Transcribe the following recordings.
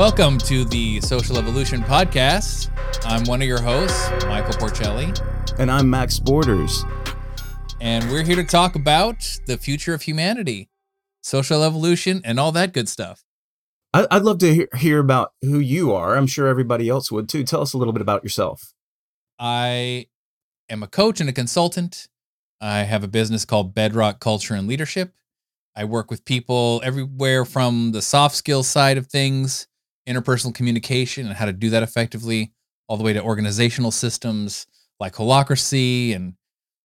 Welcome to the Social Evolution Podcast. I'm one of your hosts, Michael Porcelli, And I'm Max Borders. and we're here to talk about the future of humanity, social evolution, and all that good stuff. I'd love to hear, hear about who you are. I'm sure everybody else would too. Tell us a little bit about yourself. I am a coach and a consultant. I have a business called Bedrock Culture and Leadership. I work with people everywhere from the soft skills side of things, interpersonal communication and how to do that effectively, all the way to organizational systems like holacracy and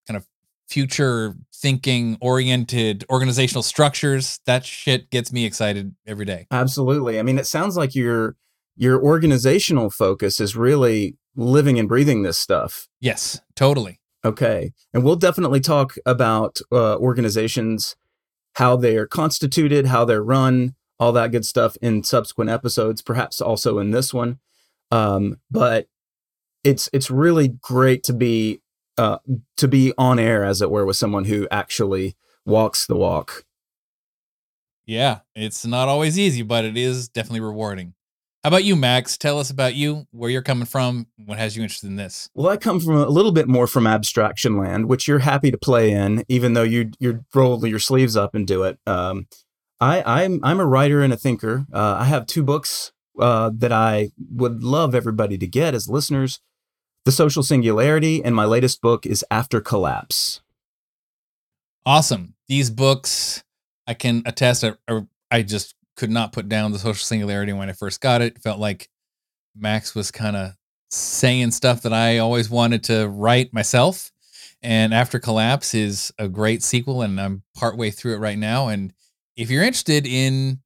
kind of future thinking oriented organizational structures. That shit gets me excited every day. Absolutely. I mean, it sounds like your your organizational focus is really living and breathing this stuff. Yes, totally. Okay. And we'll definitely talk about uh, organizations, how they are constituted, how they're run, all that good stuff in subsequent episodes, perhaps also in this one. Um, but it's it's really great to be uh, to be on air, as it were, with someone who actually walks the walk. Yeah, it's not always easy, but it is definitely rewarding. How about you, Max? Tell us about you, where you're coming from, what has you interested in this? Well, I come from a little bit more from abstraction land, which you're happy to play in, even though you you roll your sleeves up and do it. Um, I, I'm I'm a writer and a thinker. Uh, I have two books uh, that I would love everybody to get as listeners: "The Social Singularity" and my latest book is "After Collapse." Awesome. These books, I can attest. I, I just could not put down the social singularity when I first got it. Felt like Max was kind of saying stuff that I always wanted to write myself. And After Collapse is a great sequel, and I'm partway through it right now. And if you're interested in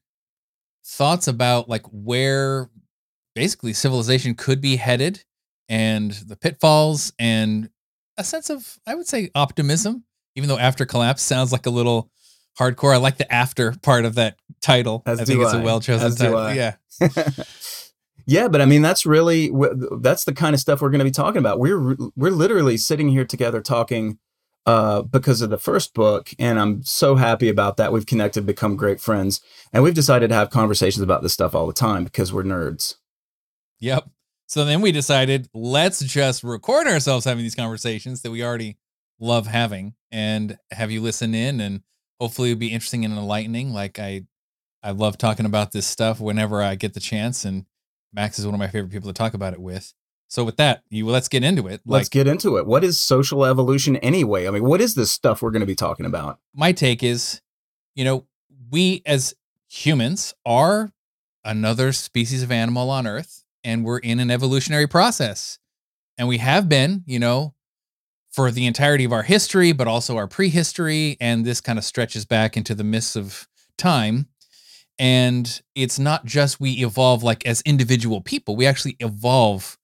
thoughts about like where basically civilization could be headed and the pitfalls and a sense of, I would say, optimism, even though After Collapse sounds like a little hardcore. I like the after part of that title. As I think it's a I. well chosen title. Yeah. yeah, but I mean that's really that's the kind of stuff we're going to be talking about. We're we're literally sitting here together talking uh, because of the first book, and I'm so happy about that. We've connected, become great friends, and we've decided to have conversations about this stuff all the time because we're nerds. Yep. So then we decided let's just record ourselves having these conversations that we already love having and have you listen in and hopefully it'll be interesting and enlightening. Like I I love talking about this stuff whenever I get the chance and Max is one of my favorite people to talk about it with. So with that, you let's get into it. Let's get into it. What is social evolution anyway? I mean, what is this stuff we're going to be talking about? my take is, you know, we as humans are another species of animal on Earth, and we're in an evolutionary process. And we have been, you know, for the entirety of our history, but also our prehistory. And this kind of stretches back into the mists of time. And it's not just we evolve like as individual people, we actually evolve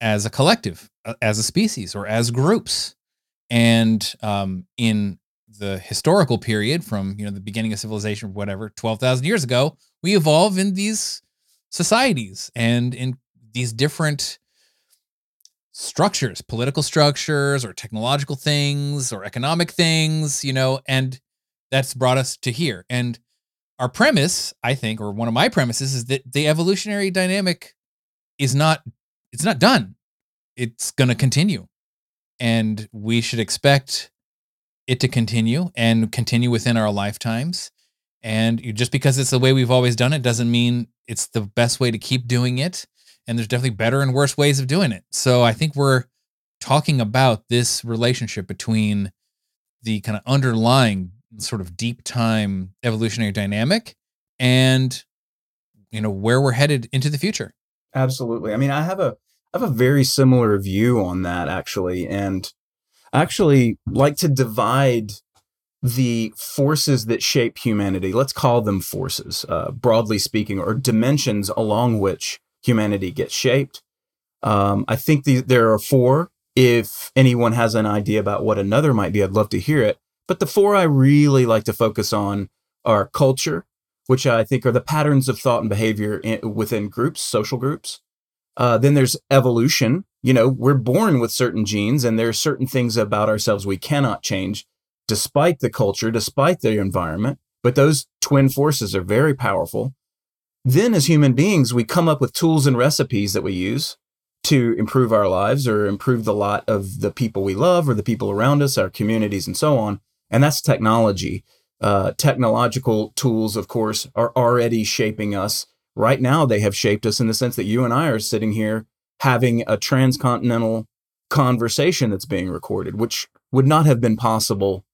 as a collective, uh, as a species, or as groups. And um, in the historical period from you know the beginning of civilization whatever 12,000 years ago we evolve in these societies and in these different structures political structures or technological things or economic things you know and that's brought us to here and our premise i think or one of my premises is that the evolutionary dynamic is not it's not done it's going to continue and we should expect it to continue and continue within our lifetimes. And just because it's the way we've always done it doesn't mean it's the best way to keep doing it. And there's definitely better and worse ways of doing it. So I think we're talking about this relationship between the kind of underlying sort of deep time evolutionary dynamic and you know where we're headed into the future. Absolutely. I mean, I have a I have a very similar view on that actually, and I actually like to divide the forces that shape humanity. Let's call them forces, uh, broadly speaking, or dimensions along which humanity gets shaped. Um, I think the, there are four. If anyone has an idea about what another might be, I'd love to hear it. But the four I really like to focus on are culture, which I think are the patterns of thought and behavior in, within groups, social groups. Uh, then there's evolution. You know, we're born with certain genes, and there are certain things about ourselves we cannot change, despite the culture, despite the environment. But those twin forces are very powerful. then as human beings, we come up with tools and recipes that we use to improve our lives or improve the lot of the people we love or the people around us, our communities, and so on. And that's technology. Uh, technological tools, of course, are already shaping us. Right now, they have shaped us in the sense that you and I are sitting here having a transcontinental conversation that's being recorded, which would not have been possible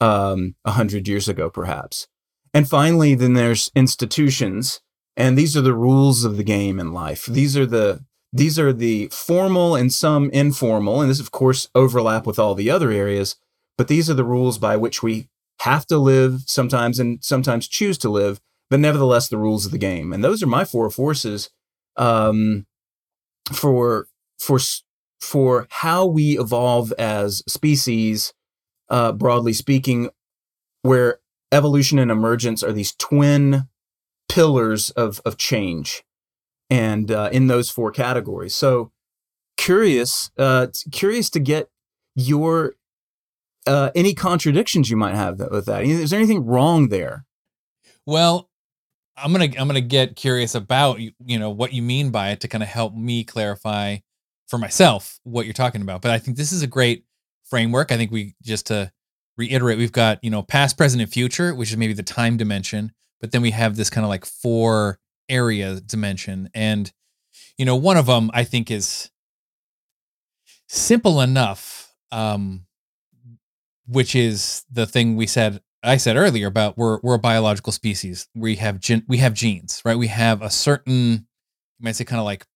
um, a hundred years ago, perhaps. And finally, then there's institutions, and these are the rules of the game in life. These are the these are the formal and some informal, and this of course overlap with all the other areas. But these are the rules by which we have to live sometimes and sometimes choose to live, but nevertheless the rules of the game. And those are my four forces um, for for for how we evolve as species, uh, broadly speaking, where evolution and emergence are these twin pillars of of change, and uh, in those four categories. So curious, uh, curious to get your uh, any contradictions you might have with that. Is there anything wrong there? Well, I'm gonna I'm gonna get curious about you know what you mean by it to kind of help me clarify for myself what you're talking about. But I think this is a great framework. I think we just to reiterate, we've got you know past, present, and future, which is maybe the time dimension, but then we have this kind of like four area dimension, and you know one of them I think is simple enough. Um, which is the thing we said I said earlier about we're we're a biological species. We have gen, we have genes, right? We have a certain you might say kind of like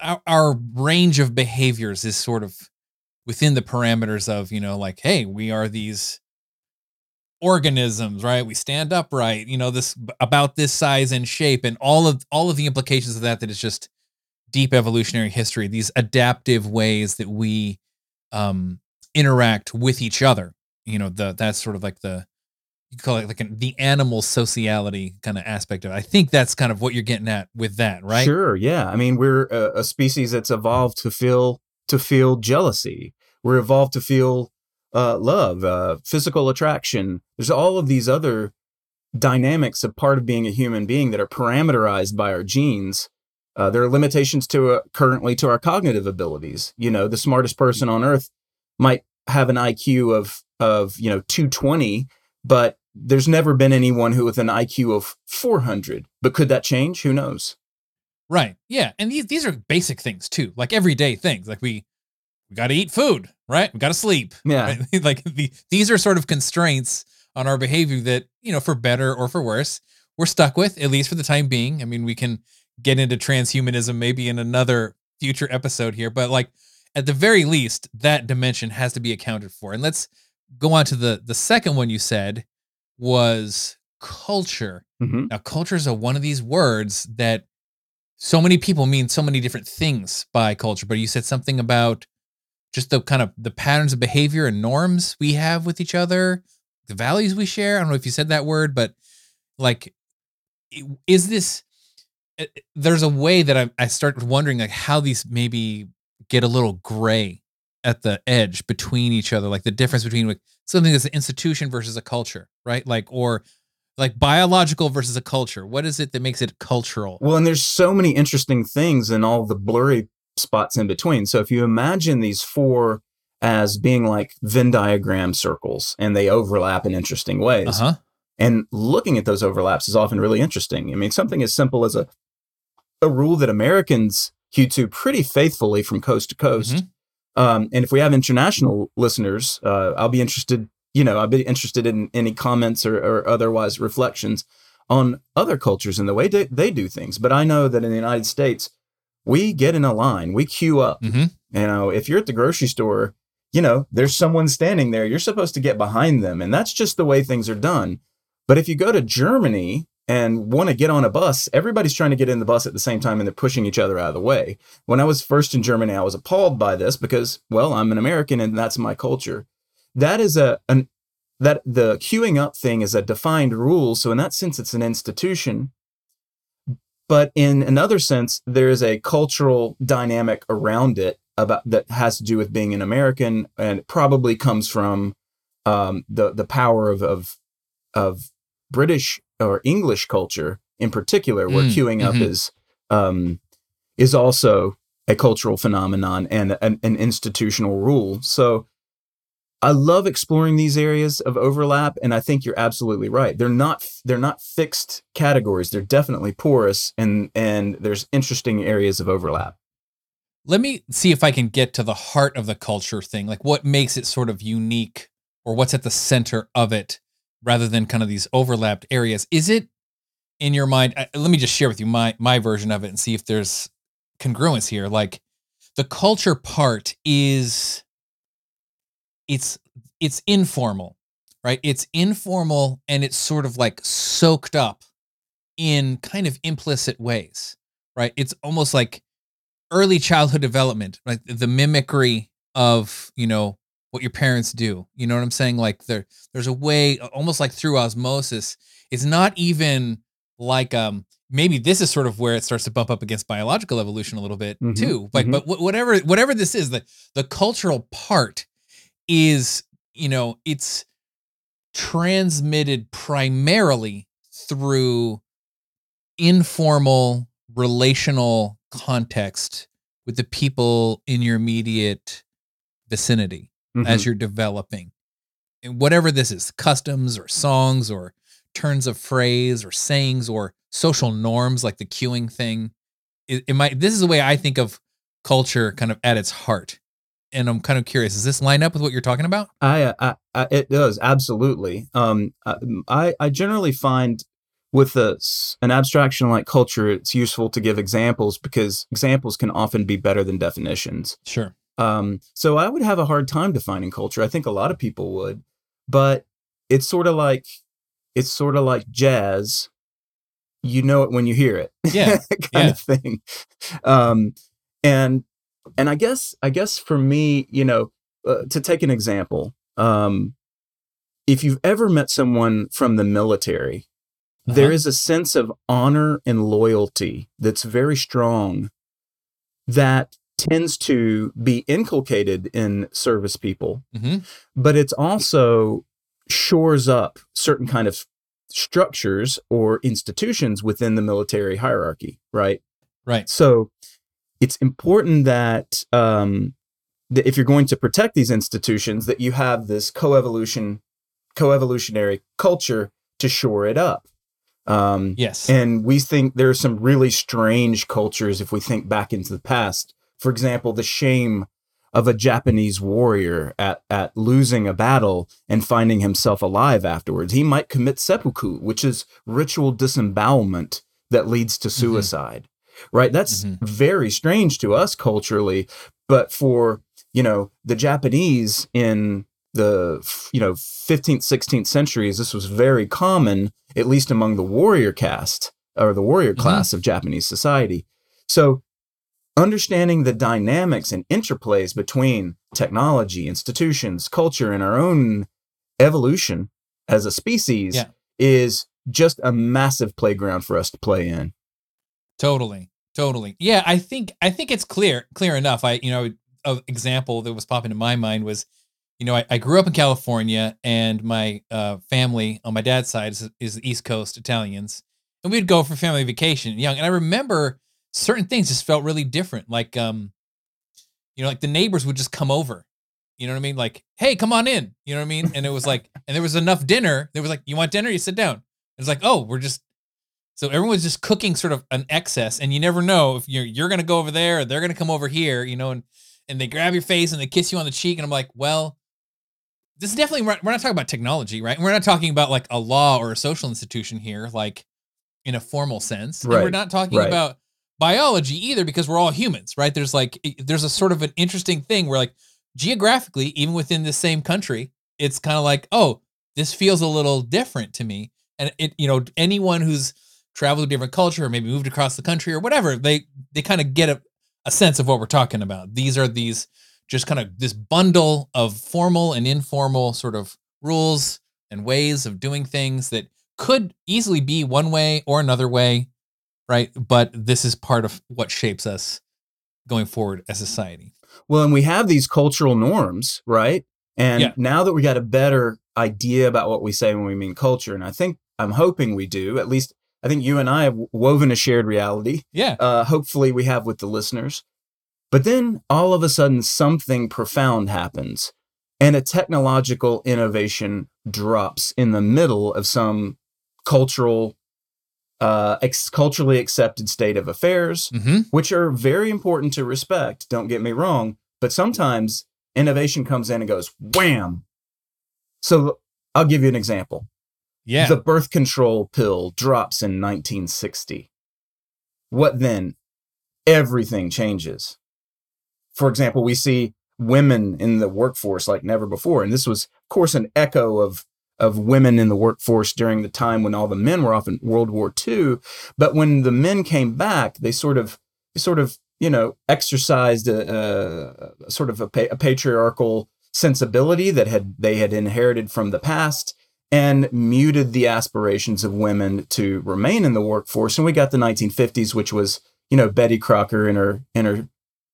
our, our range of behaviors is sort of within the parameters of, you know, like hey, we are these organisms, right? We stand upright, you know, this about this size and shape and all of all of the implications of that that is just deep evolutionary history, these adaptive ways that we um interact with each other. You know, the that's sort of like the you call it like an, the animal sociality kind of aspect of it. I think that's kind of what you're getting at with that, right? Sure. Yeah. I mean, we're a, a species that's evolved to feel to feel jealousy. We're evolved to feel uh, love, uh, physical attraction. There's all of these other dynamics of part of being a human being that are parameterized by our genes. Uh, there are limitations to uh, currently to our cognitive abilities. You know, the smartest person on earth might have an IQ of of you know 220, but there's never been anyone who with an IQ of 400. But could that change? Who knows? Right. Yeah. And these these are basic things too, like everyday things. Like we we got to eat food, right? We got to sleep. Yeah. Right? like the, these are sort of constraints on our behavior that you know, for better or for worse, we're stuck with at least for the time being. I mean, we can get into transhumanism maybe in another future episode here, but like at the very least, that dimension has to be accounted for. And let's go on to the the second one you said was culture. Mm-hmm. Now, culture is a, one of these words that so many people mean so many different things by culture. But you said something about just the kind of the patterns of behavior and norms we have with each other, the values we share. I don't know if you said that word, but like, is this? Eh, eh, there's a way that I, I start wondering like how these maybe get a little gray at the edge between each other, like the difference between like something that's an institution versus a culture, right? Like or like biological versus a culture. What is it that makes it cultural? Well, and there's so many interesting things and all the blurry spots in between. So if you imagine these four as being like Venn diagram circles and they overlap in interesting ways. Uh-huh. And looking at those overlaps is often really interesting. I mean, something as simple as a a rule that Americans hew pretty faithfully from coast to coast. Mm-hmm. Um, and if we have international listeners, uh, I'll be interested. You know, I'll be interested in any comments or, or otherwise reflections on other cultures and the way they, they do things. But I know that in the United States, we get in a line, we queue up. Mm-hmm. You know, if you're at the grocery store, you know, there's someone standing there. You're supposed to get behind them, and that's just the way things are done. But if you go to Germany, and want to get on a bus, everybody's trying to get in the bus at the same time and they're pushing each other out of the way. When I was first in Germany, I was appalled by this because, well, I'm an American and that's my culture. That is a an that the queuing up thing is a defined rule. So in that sense, it's an institution. But in another sense, there is a cultural dynamic around it about that has to do with being an American and probably comes from um, the the power of of of British or English culture in particular, where Mm, queuing up mhm. is um, is also a cultural phenomenon and an, an institutional rule. So I love exploring these areas of overlap, and I think you're absolutely right. They're not they're not fixed categories. They're definitely porous, and and there's interesting areas of overlap. Let me see if I can get to the heart of the culture thing. Like what makes it sort of unique or what's at the center of it rather than kind of these overlapped areas. Is it in your mind? uh, Let me just share with you my my version of it and see if there's congruence here. Like the culture part is it's it's informal, right? It's informal and it's sort of like soaked up in kind of implicit ways, right? It's almost like early childhood development, like the mimicry of, you know, what your parents do. You know what I'm saying? Like there there's a way almost like through osmosis. It's not even like um maybe this is sort of where it starts to bump up against biological evolution a little bit Mhm, too. Like mhm. but whatever whatever this is, the the cultural part is, you know, it's transmitted primarily through informal relational context with the people in your immediate vicinity as Mhm. you're developing. And whatever this is, customs or songs or turns of phrase or sayings or social norms like the queuing thing. It, it might this is the way I think of culture kind of at its heart. And I'm kind of curious, does this line up with what you're talking about? I, uh, I, I, it does absolutely. Um, I, I generally find with a, s- an abstraction like culture, it's useful to give examples because examples can often be better than definitions. Sure. Um, so I would have a hard time defining culture. I think a lot of people would, but it's sort of like it's sort of like jazz. You know it when you hear it, Yeah, kind yeah. of thing. Um, and and I guess I guess for me, you know, uh, to take an example, um, if you've ever met someone from the military, there Uh-huh. is a sense of honor and loyalty that's very strong that tends to be inculcated in service people Mhm. but it's also shores up certain kind of structures or institutions within the military hierarchy right Right. so it's important that um, that if you're going to protect these institutions that you have this coevolution coevolutionary culture to shore it up um, Yes. and we think there are some really strange cultures if we think back into the past. For example, the shame of a Japanese warrior at, at losing a battle and finding himself alive afterwards. He might commit seppuku, which is ritual disembowelment that leads to suicide. Right? That's Mhm. very strange to us culturally, but for, you know, the Japanese in the you know 15th 16th centuries this was very common at least among the warrior caste or the warrior Mhm. class of Japanese society. So, understanding the dynamics and interplays between technology, institutions, culture, and our own evolution as a species Yeah. is just a massive playground for us to play in. Totally. Totally. Yeah, I think I think it's clear clear enough. I you know, an example that was popping in my mind was, you know, I, I grew up in California and my uh, family on my dad's side is, is the East Coast Italians. And we'd go for family vacation young. And I remember certain things just felt really different. Like um, you know, like the neighbors would just come over. You know what I mean? Like, hey, come on in. You know what I mean? And it was like, and there was enough dinner. There was like, you want dinner? You sit down. It's like, oh, we're just so everyone's just cooking sort of an excess, and you never know if you're you're gonna go over there or they're gonna come over here, you know, and and they grab your face and they kiss you on the cheek, and I'm like, well, this is definitely we're we're not talking about technology, right? We're not talking about like a law or a social institution here, like in a formal sense. And we're not talking right. about biology either because we're all humans, right? There's like there's a sort of an interesting thing where like geographically, even within the same country, it's kind of like, oh, this feels a little different to me. And it, you know, anyone who's traveled a different culture or maybe moved across the country or whatever, they they kind of get a, a sense of what we're talking about. These are these just kind of this bundle of formal and informal sort of rules and ways of doing things that could easily be one way or another way, right? But this is part of what shapes us going forward as a society. Well, and we have these cultural norms, right? And Yeah. now that we got a better idea about what we say when we mean culture, and I think I'm hoping we do, at least I think you and I have woven a shared reality. Yeah. Uh, hopefully, we have with the listeners. But then all of a sudden, something profound happens, and a technological innovation drops in the middle of some cultural, uh, ex- culturally accepted state of affairs, Mm-hmm. which are very important to respect. Don't get me wrong, but sometimes innovation comes in and goes wham. So I'll give you an example. Yeah. The birth control pill drops in 1960. What then? Everything changes. For example, we see women in the workforce like never before. And this was, of course, an echo of, of women in the workforce during the time when all the men were off in World War II. But when the men came back, they sort of, sort of, you know, exercised a, a sort of a, a patriarchal sensibility that had they had inherited from the past and muted the aspirations of women to remain in the workforce. And we got the 1950s, which was, you know, Betty Crocker in her in her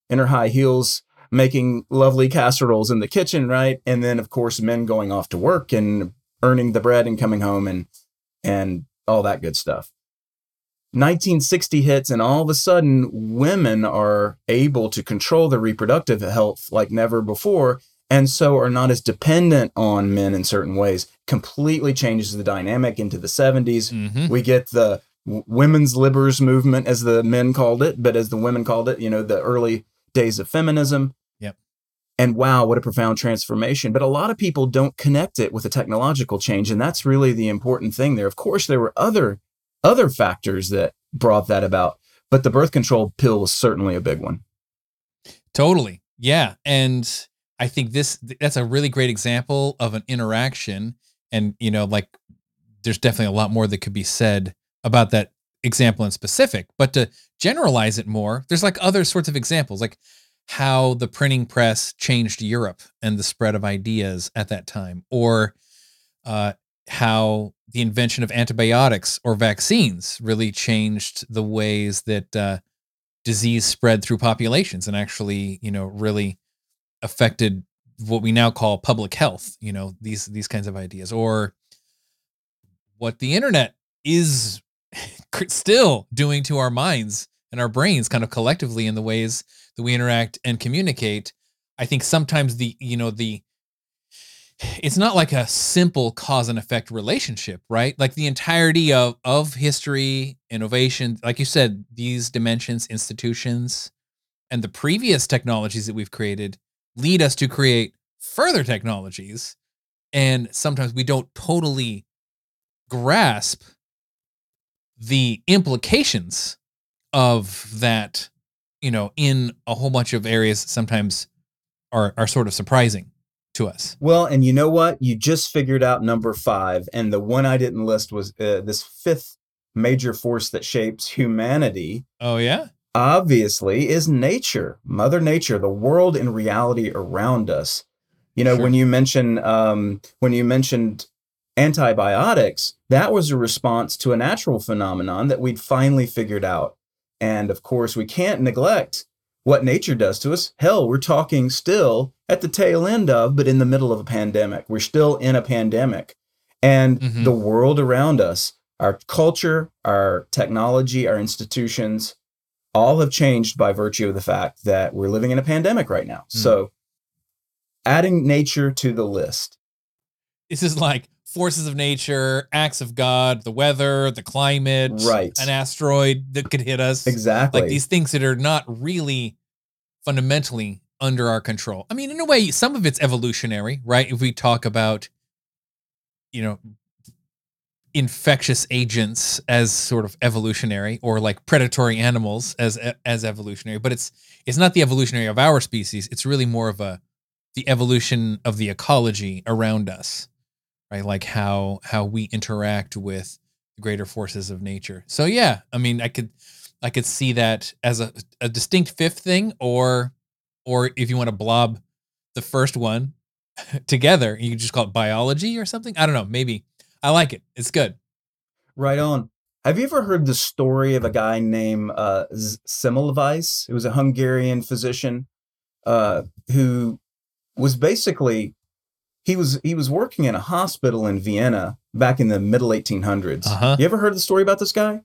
in her high heels making lovely casseroles in the kitchen, right? And then of course men going off to work and earning the bread and coming home and and all that good stuff. 1960 hits and all of a sudden women are able to control their reproductive health like never before and so are not as dependent on men in certain ways completely changes the dynamic into the 70s mm-hmm. we get the women's libbers movement as the men called it but as the women called it you know the early days of feminism. And wow what a profound transformation but a lot of people don't connect it with a technological change and that's really the important thing there of course there were other other factors that brought that about but the birth control pill was certainly a big one Totally. Yeah. And I think this that's a really great example of an interaction. And, you know, like there's definitely a lot more that could be said about that example in specific. But to generalize it more, there's like other sorts of examples, like how the printing press changed Europe and the spread of ideas at that time, or uh, how the invention of antibiotics or vaccines really changed the ways that uh, disease spread through populations and actually, you know, really affected what we now call public health. You know, these these kinds of ideas, or what the internet is still doing to our minds and our brains, kind of collectively in the ways that we interact and communicate. I think sometimes the you know the it's not like a simple cause and effect relationship, right? Like the entirety of of history, innovation, like you said, these dimensions, institutions, and the previous technologies that we've created lead us to create further technologies. And sometimes we don't totally grasp the implications of that, you know, in a whole bunch of areas sometimes are are sort of surprising to us. Well, and you know what? You just figured out number five, and the one I didn't list was uh, this fifth major force that shapes humanity. Oh yeah? Obviously, is nature, Mother Nature, the world in reality around us. You know, Sure. when you mention um, when you mentioned antibiotics, that was a response to a natural phenomenon that we'd finally figured out. And of course, we can't neglect what nature does to us. Hell, we're talking still at the tail end of, but in the middle of a pandemic. We're still in a pandemic. And Mhm. the world around us, our culture, our technology, our institutions, all have changed by virtue of the fact that we're living in a pandemic right now. Hmm. So, adding nature to the list. This is like forces of nature, acts of God, the weather, the climate, Right. an asteroid that could hit us. Exactly. Like these things that are not really fundamentally under our control. I mean, in a way, some of it's evolutionary, right? If we talk about, you know, infectious agents as sort of evolutionary or like predatory animals as as evolutionary, but it's it's not the evolutionary of our species. It's really more of a the evolution of the ecology around us, right? Like how how we interact with the greater forces of nature. So yeah, I mean, I could I could see that as a, a distinct fifth thing, or or if you want to blob the first one together, you just call it biology or something. I don't know. Maybe I like it. It's good. Right on. Have you ever heard the story of a guy named uh, Semmelweis? He was a Hungarian physician uh, who was basically he was he was working in a hospital in Vienna back in the middle 1800s. Uh-huh. You ever heard the story about this guy?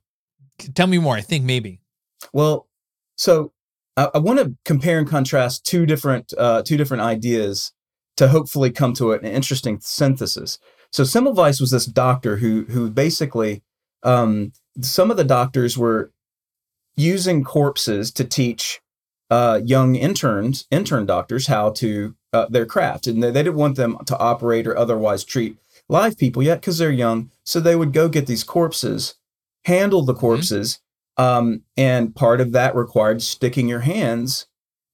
Tell me more. I think maybe. Well, so I, I want to compare and contrast two different uh, two different ideas to hopefully come to an interesting synthesis. So Semmelweis was this doctor who who basically um, some of the doctors were using corpses to teach uh, young interns intern doctors how to uh, their craft, and they, they didn't want them to operate or otherwise treat live people yet because they're young. So they would go get these corpses, handle the corpses, um, and part of that required sticking your hands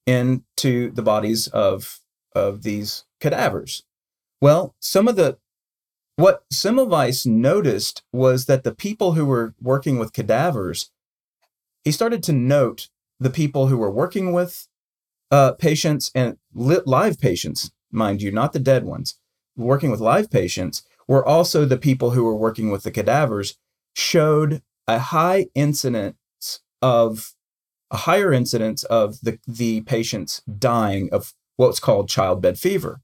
into the bodies of of these cadavers. Well, some of the what Semmelweis noticed was that the people who were working with cadavers, he started to note the people who were working with uh, patients and live patients, mind you, not the dead ones, working with live patients, were also the people who were working with the cadavers, showed a high incidence of a higher incidence of the, the patients dying of what's called childbed fever.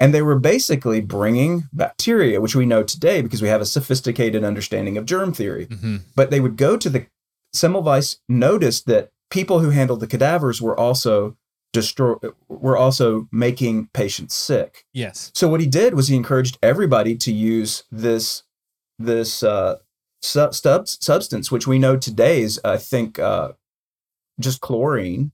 And they were basically bringing bacteria, which we know today because we have a sophisticated understanding of germ theory. hmm But they would go to the Semmelweis noticed that people who handled the cadavers were also destroy were also making patients sick. Yes. So what he did was he encouraged everybody to use this this uh, su- substance, which we know today is I think uh, just chlorine,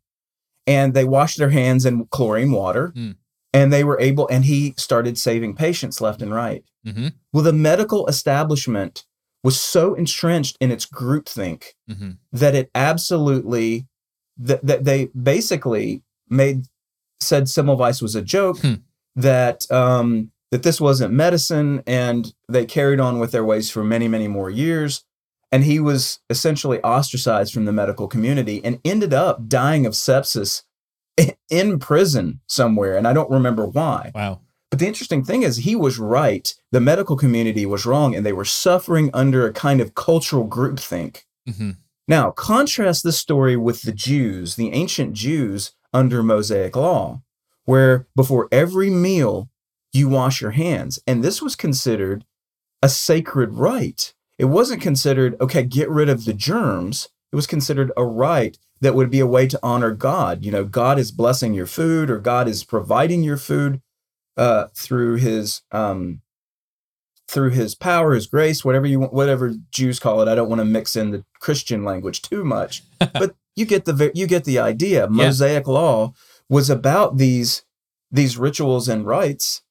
and they washed their hands in chlorine water, Mm. and they were able. And he started saving patients left and right. hmm Well, the medical establishment was so entrenched in its groupthink hmm that it absolutely that, that they basically made said Semmelweis was a joke Hmm. that um that this wasn't medicine and they carried on with their ways for many many more years and he was essentially ostracized from the medical community and ended up dying of sepsis in prison somewhere and I don't remember why Wow. but the interesting thing is, he was right. The medical community was wrong, and they were suffering under a kind of cultural groupthink. hmm Now, contrast this story with the Jews, the ancient Jews under Mosaic law, where before every meal you wash your hands. And this was considered a sacred rite. It wasn't considered, okay, get rid of the germs. It was considered a rite that would be a way to honor God. You know, God is blessing your food or God is providing your food uh, through his um, through his power, his grace, whatever you want, whatever Jews call it. I don't want to mix in the Christian language too much, but you get the you get the idea. Mosaic law was about these these rituals and rites,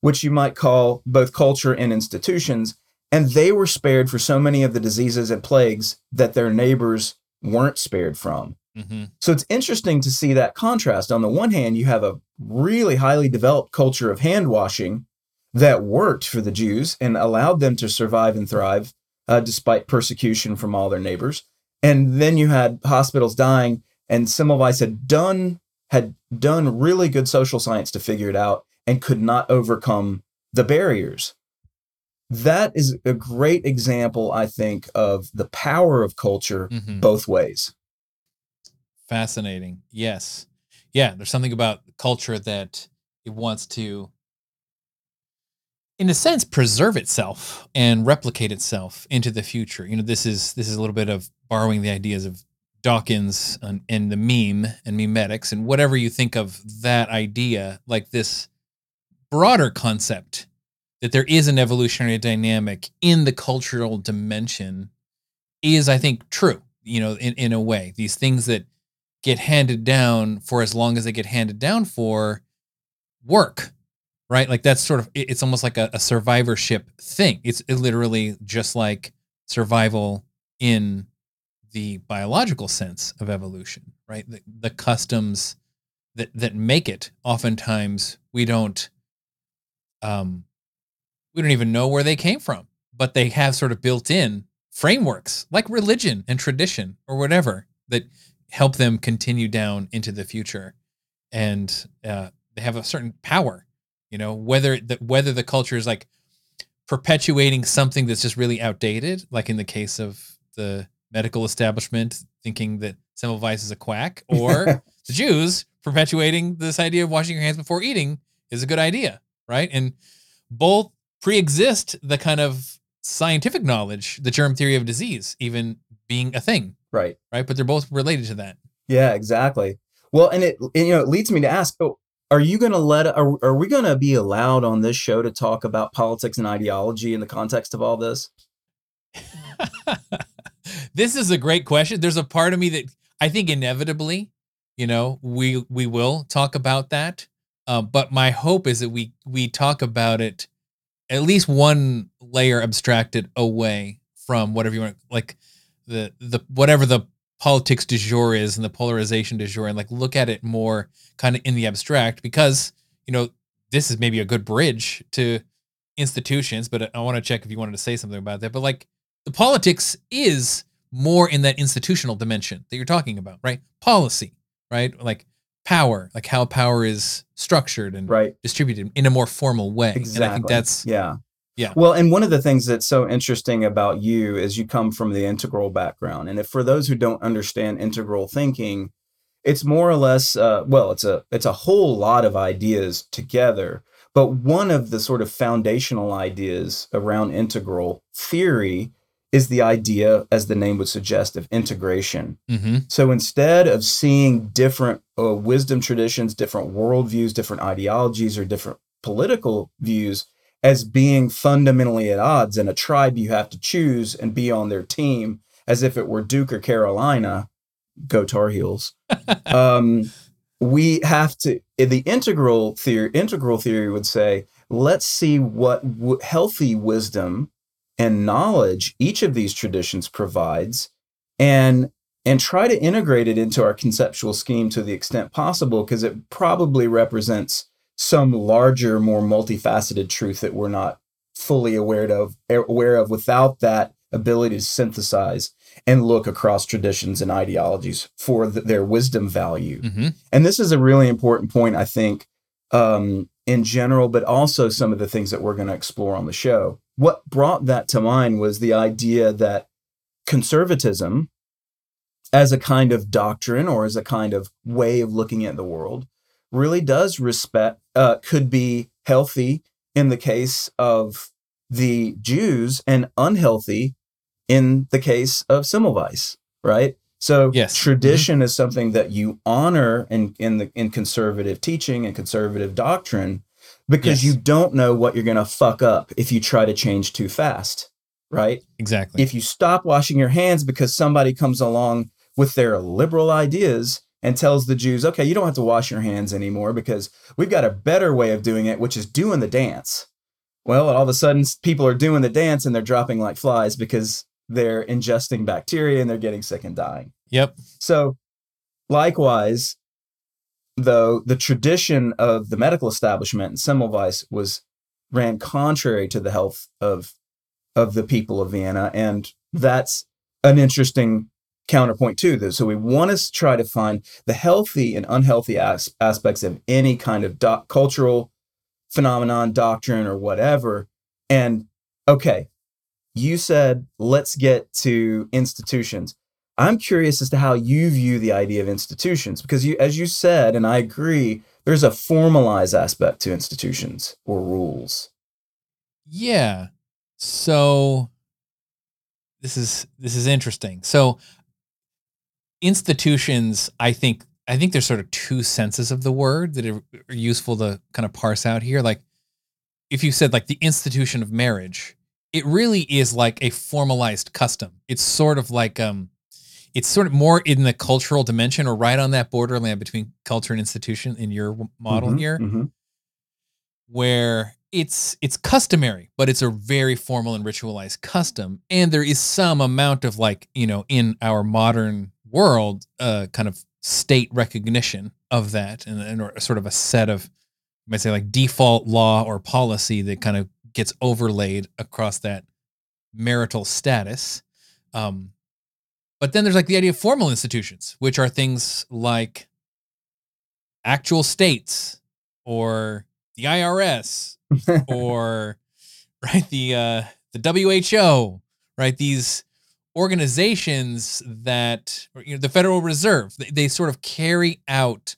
which you might call both culture and institutions, and they were spared for so many of the diseases and plagues that their neighbors weren't spared from. hmm So it's interesting to see that contrast. On the one hand, you have a really highly developed culture of hand washing that worked for the Jews and allowed them to survive and thrive uh, despite persecution from all their neighbors. And then you had hospitals dying, and Semmelweis had done had done really good social science to figure it out and could not overcome the barriers. That is a great example, I think, of the power of culture hmm both ways. Fascinating. Yes. Yeah. There's something about culture that it wants to, in a sense, preserve itself and replicate itself into the future. You know, this is this is a little bit of borrowing the ideas of Dawkins and, and the meme and memetics and whatever you think of that idea, like this broader concept that there is an evolutionary dynamic in the cultural dimension is, I think, true. You know, in, in a way, these things that get handed down for as long as they get handed down for work right? Like that's sort of it's almost like a, a survivorship thing. It's literally just like survival in the biological sense of evolution right? The, the customs that that make it oftentimes we don't um we don't even know where they came from but they have sort of built in frameworks like religion and tradition or whatever that help them continue down into the future. And uh, they have a certain power you know whether the, whether the culture is like perpetuating something that's just really outdated like in the case of the medical establishment thinking that Semmelweis is a quack or the Jews perpetuating this idea of washing your hands before eating is a good idea right and both pre-exist the kind of scientific knowledge, the germ theory of disease, even being a thing, Right. right? But they're both related to that. Yeah, exactly. Well, and it and, you know it leads me to ask: oh, Are you going to let? Are, are we going to be allowed on this show to talk about politics and ideology in the context of all this? this is a great question. There's a part of me that I think inevitably, you know, we we will talk about that. Uh, but my hope is that we we talk about it at least one layer abstracted away from whatever you want, like the the whatever the politics du jour is and the polarization du jour, and like look at it more kind of in the abstract because you know this is maybe a good bridge to institutions. But uh, I want to check if you wanted to say something about that. But like the politics is more in that institutional dimension that you're talking about, right? Policy, right? Like power, like how power is structured and Right. distributed in a more formal way. Exactly. And I think that's yeah. Yeah. Well, and one of the things that's so interesting about you is you come from the integral background, and if for those who don't understand integral thinking, it's more or less uh, well, it's a it's a whole lot of ideas together. But one of the sort of foundational ideas around integral theory is the idea, as the name would suggest, of integration. hmm So instead of seeing different uh, wisdom traditions, different worldviews, different ideologies, or different political views as being fundamentally at odds and a tribe you have to choose and be on their team as if it were Duke or Carolina, go Tar Heels. um, we have to in the integral theory. Integral theory would say, let's see what w- healthy wisdom and knowledge each of these traditions provides, and and try to integrate it into our conceptual scheme to the extent possible, because it probably represents some larger, more multifaceted truth that we're not fully aware of aware of without that ability to synthesize and look across traditions and ideologies for th- their wisdom value. hmm And this is a really important point, I think, um, in general, but also some of the things that we're going to explore on the show. What brought that to mind was the idea that conservatism, as a kind of doctrine or as a kind of way of looking at the world, really does respect, uh, could be healthy in the case of the Jews and unhealthy in the case of Semmelweis, right? So Yes. tradition is something that you honor in in the in conservative teaching and conservative doctrine because Yes. you don't know what you're going to fuck up if you try to change too fast, right? Exactly. If you stop washing your hands because somebody comes along with their liberal ideas and tells the Jews, "Okay, you don't have to wash your hands anymore because we've got a better way of doing it, which is doing the dance." Well, all of a sudden people are doing the dance and they're dropping like flies because they're ingesting bacteria and they're getting sick and dying. yep. So, likewise, though the tradition of the medical establishment in Semmelweis was ran contrary to the health of of the people of Vienna, and that's an interesting counterpoint too. Though, so we want to try to find the healthy and unhealthy as- aspects of any kind of cultural phenomenon, doctrine, or whatever. And okay, you said let's get to institutions. I'm curious as to how you view the idea of institutions because you as you said and I agree there's a formalized aspect to institutions or rules. Yeah. So this is this is interesting. So institutions, I think I think there's sort of two senses of the word that are, useful to kind of parse out here. Like if you said like the institution of marriage, it really is like a formalized custom. It's sort of like um it's sort of more in the cultural dimension or right on that borderland between culture and institution in your model Mhm, here mhm. where it's it's customary but it's a very formal and ritualized custom and there is some amount of like you know in our modern world uh kind of state recognition of that and, and or sort of a set of you might say like default law or policy that kind of gets overlaid across that marital status um but then there's like the idea of formal institutions which are things like actual states or the IRS or right the uh the WHO, right? These organizations that you know the Federal Reserve, they, they sort of carry out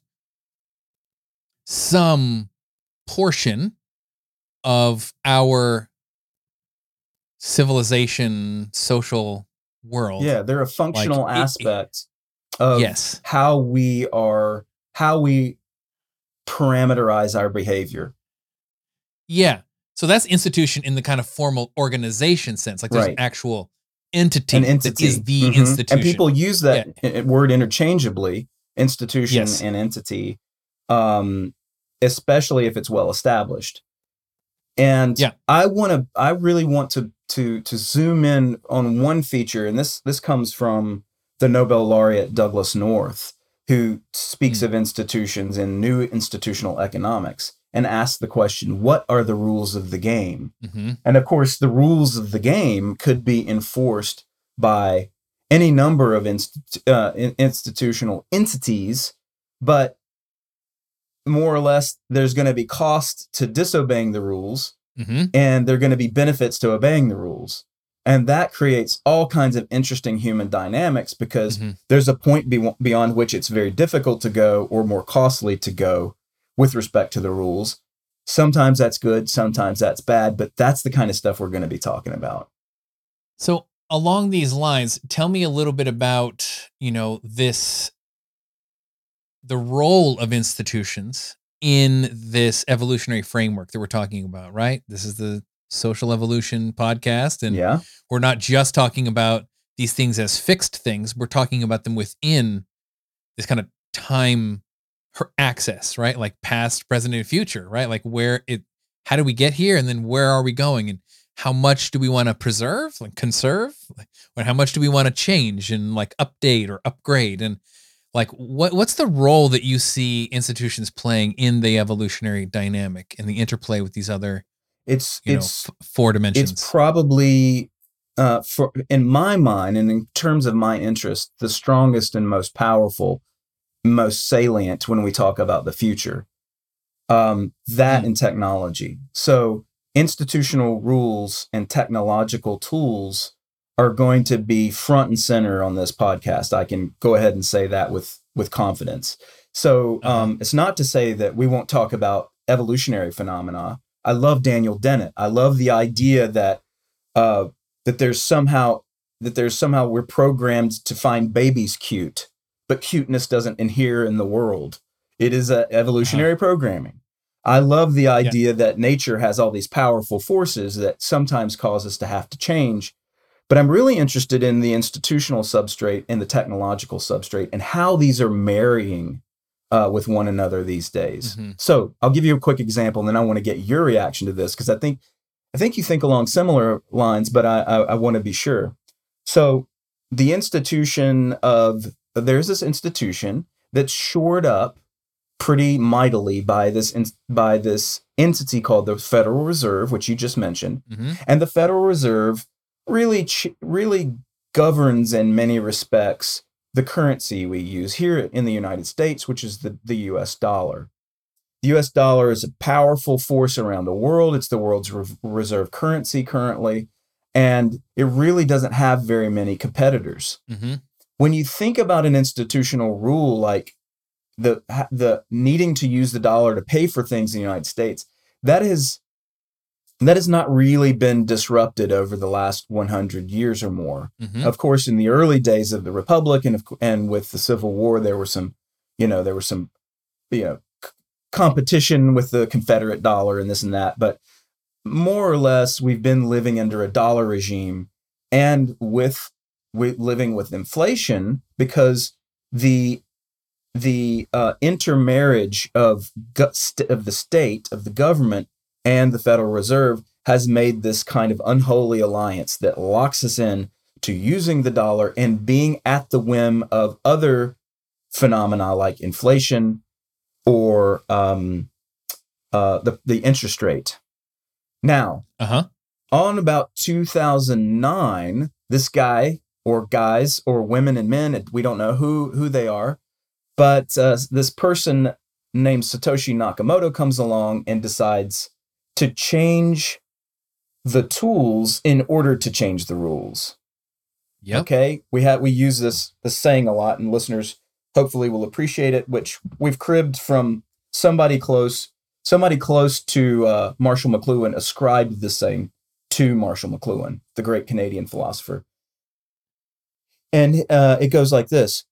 some portion of our civilization, social world. Yeah, they're a functional Like, it- it- aspect of Yes. how we are, how we parameterize our behavior. Yeah. So that's institution in the kind of formal organization sense. Like there's Right. an actual entity, An entity is the Mhm. institution. and people use that i- word interchangeably, institution Yes. and entity, um, especially if it's well established. And Yeah. I want to, I really want to to to zoom in on one feature, and this this comes from the Nobel laureate Douglass North, who speaks Hmm. of institutions in new institutional economics, and ask the question, "What are the rules of the game?" hmm And of course, the rules of the game could be enforced by any number of inst- uh, in- institutional entities, but more or less, there's going to be cost to disobeying the rules, hmm and there are going to be benefits to obeying the rules. And that creates all kinds of interesting human dynamics because Mhm. there's a point be- beyond which it's very difficult to go or more costly to go with respect to the rules. Sometimes that's good, sometimes that's bad, but that's the kind of stuff we're going to be talking about. So along these lines, tell me a little bit about, you know, this the role of institutions in this evolutionary framework that we're talking about, right? This is the social evolution podcast and yeah, we're not just talking about these things as fixed things, we're talking about them within this kind of time her access, right? Like past, present and future, right? Like where it how do we get here? And then where are we going? And how much do we want to preserve like conserve? Like, or how much do we want to change and like update or upgrade? And like what what's the role that you see institutions playing in the evolutionary dynamic and the interplay with these other it's you it's know f- four dimensions? it's probably uh, for in my mind and in terms of my interest, the strongest and most powerful, most salient when we talk about the future. Um, that Hmm. and technology. So institutional rules and technological tools are going to be front and center on this podcast. I can go ahead and say that with with confidence. So um, it's not to say that we won't talk about evolutionary phenomena. I love Daniel Dennett. I love the idea that uh, that there's somehow that there's somehow we're programmed to find babies cute, but cuteness doesn't inhere in the world. It is a evolutionary programming. I love the idea that nature has all these powerful forces that sometimes cause us to have to change. But I'm really interested in the institutional substrate and the technological substrate and how these are marrying uh, with one another these days. Mhm. So I'll give you a quick example, and then I want to get your reaction to this because I think I think you think along similar lines, but I I, I want to be sure. So the institution of there's this institution that's shored up pretty mightily by this in, by this entity called the Federal Reserve, which you just mentioned, Mhm. and the Federal Reserve really ch- really governs in many respects the currency we use here in the United States, which is the, the US dollar. The US dollar is a powerful force around the world. It's the world's re- reserve currency currently, and it really doesn't have very many competitors. Mhm. When you think about an institutional rule like the the needing to use the dollar to pay for things in the United States, that is that has not really been disrupted over the last 100 years or more. Mhm. Of course, in the early days of the Republic and of, and with the Civil War, there were some, you know, there were some, you know, c- competition with the Confederate dollar and this and that. But more or less, we've been living under a dollar regime and with, with living with inflation because the the uh, intermarriage of st- of the state of the government and the Federal Reserve has made this kind of unholy alliance that locks us in to using the dollar and being at the whim of other phenomena like inflation or um, uh, the, the interest rate. Now, Uh-huh. on about 2009, this guy or guys or women and men, we don't know who, who they are, but uh, this person named Satoshi Nakamoto comes along and decides to change the tools in order to change the rules. Yep. Okay, we have we use this this saying a lot, and listeners hopefully will appreciate it. Which we've cribbed from somebody close, somebody close to uh, Marshall McLuhan ascribed this saying to Marshall McLuhan, the great Canadian philosopher. And uh, it goes like this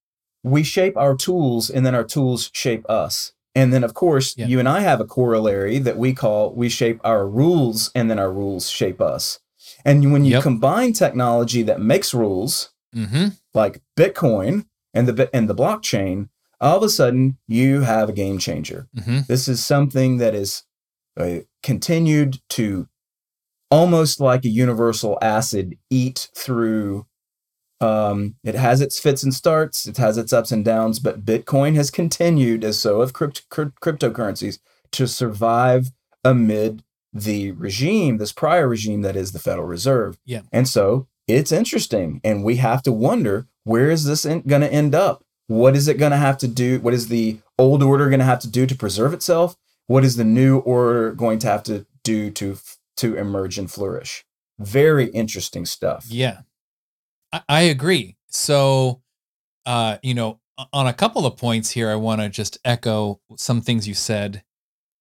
We shape our tools, and then our tools shape us. And then, of course, Yeah. you and I have a corollary that we call we shape our rules, and then our rules shape us. And when you Yep. combine technology that makes rules, Mm-hmm. like Bitcoin and the and the blockchain, all of a sudden you have a game changer. Mm-hmm. This is something that is uh, continued to almost like a universal acid eat through. Um, it has its fits and starts, it has its ups and downs, but Bitcoin has continued, as so have crypt- crypt- cryptocurrencies, to survive amid the regime, this prior regime that is the Federal Reserve. Yeah. And so it's interesting, and we have to wonder where is this going to end up? What is it going to have to do? What is the old order going to have to do to preserve itself? What is the new order going to have to do to to emerge and flourish? Very interesting stuff. Yeah, I, agree. So, uh, you know, on a couple of points here, I want to just echo some things you said.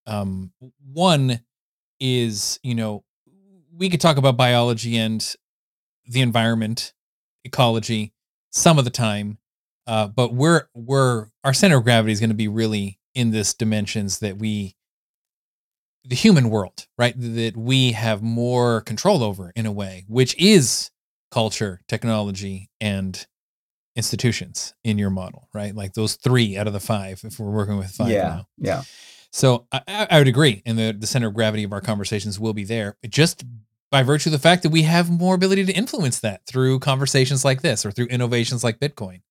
Um, one is, you know, we could talk about biology and the environment, ecology, some of the time, uh, but we're we're our center of gravity is going to be really in this dimensions that we the human world, right? That we have more control over in a way, which is culture, technology, and institutions in your model, right? Like those three out of the five, if we're working with five yeah, now. yeah, So I- I, would agree, and the, the center of gravity of our conversations will be there, just by virtue of the fact that we have more ability to influence that through conversations like this or through innovations like Bitcoin.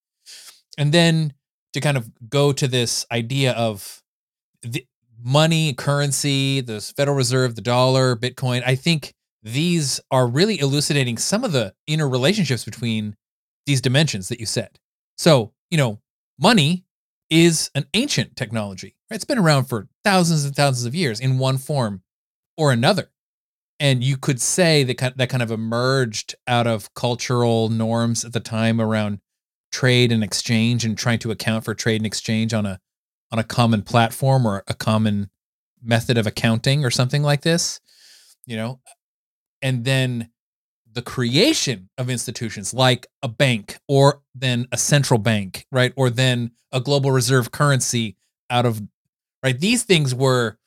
And then to kind of go to this idea of the money, currency, the Federal Reserve, the dollar, Bitcoin, I think these are really elucidating some of the inner relationships between these dimensions that you said. So, you know, money is an ancient technology. Right? It's been around for thousands and thousands of years in one form or another. And you could say that that kind of emerged out of cultural norms at the time around trade and exchange and trying to account for trade and exchange on a on a common platform or a common method of accounting or something like this. You know, and then the creation of institutions like a bank or then a central bank, right? Or then a global reserve currency out of, right? These things were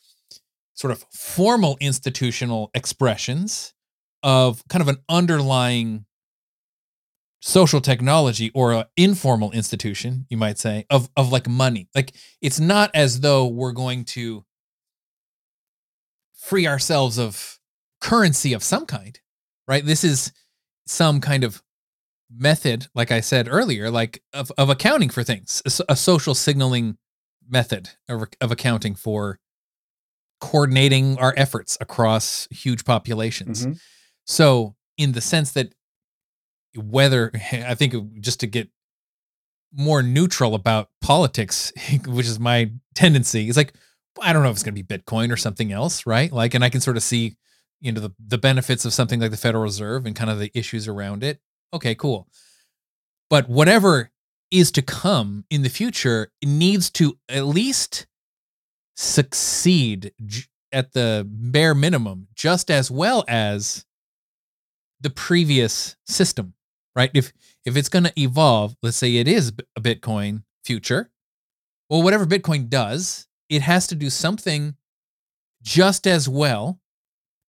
sort of formal institutional expressions of kind of an underlying social technology or an informal institution, you might say, of, of like money. Like it's not as though we're going to free ourselves of currency of some kind, right? This is some kind of method, like I said earlier, like of, of accounting for things, a, a social signaling method of, of accounting for coordinating our efforts across huge populations. Mhm. So, in the sense that whether I think just to get more neutral about politics, which is my tendency, is like I don't know if it's going to be Bitcoin or something else, right? Like, and I can sort of see, you know, the the benefits of something like the Federal Reserve and kind of the issues around it. Okay, cool. But whatever is to come in the future needs to at least succeed at the bare minimum just as well as the previous system right if if it's going to evolve let's say it is a bitcoin future well whatever bitcoin does it has to do something just as well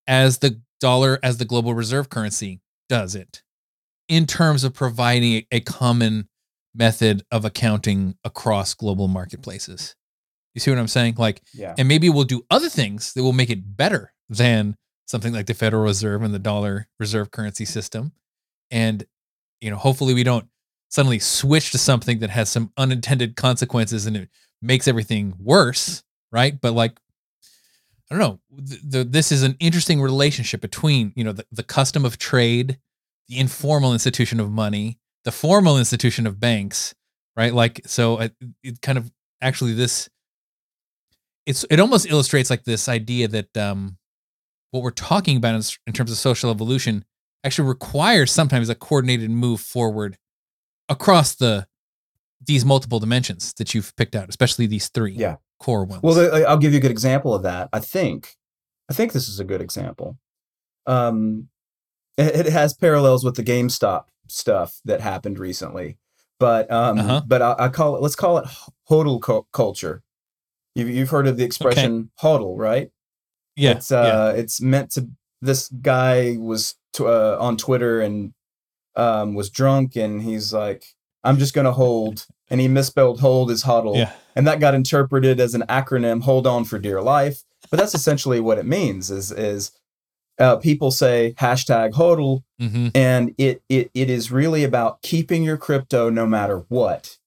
as the dollar as the global reserve currency does it in terms of providing a common method of accounting across global marketplaces you see what i'm saying like yeah. and maybe we'll do other things that will make it better than something like the Federal Reserve and the dollar reserve currency system. And you know, hopefully we don't suddenly switch to something that has some unintended consequences and it makes everything worse, right? But like I don't know, the, the, this is an interesting relationship between, you know, the, the custom of trade, the informal institution of money, the formal institution of banks, right? Like so it, it kind of actually this it's it almost illustrates like this idea that um what we're talking about in, in terms of social evolution actually requires sometimes a coordinated move forward across the these multiple dimensions that you've picked out especially these three Yeah. Core ones Well, I'll give you a good example of that. I think, I think this is a good example. Um, it has parallels with the GameStop stuff that happened recently. But um, Uh-huh. but I, I call it let's call it hodl cu- culture. You've you've heard of the expression hodl, right? Yeah. It's uh, it's meant to. This guy was t- uh, on Twitter and um, was drunk, and he's like, "I'm just gonna hold," and he misspelled "hold" as "hodl," yeah. and that got interpreted as an acronym "Hold on for dear life." But that's essentially what it means. Is is uh, people say hashtag hodl, Yeah. hmm and it it it is really about keeping your crypto no matter what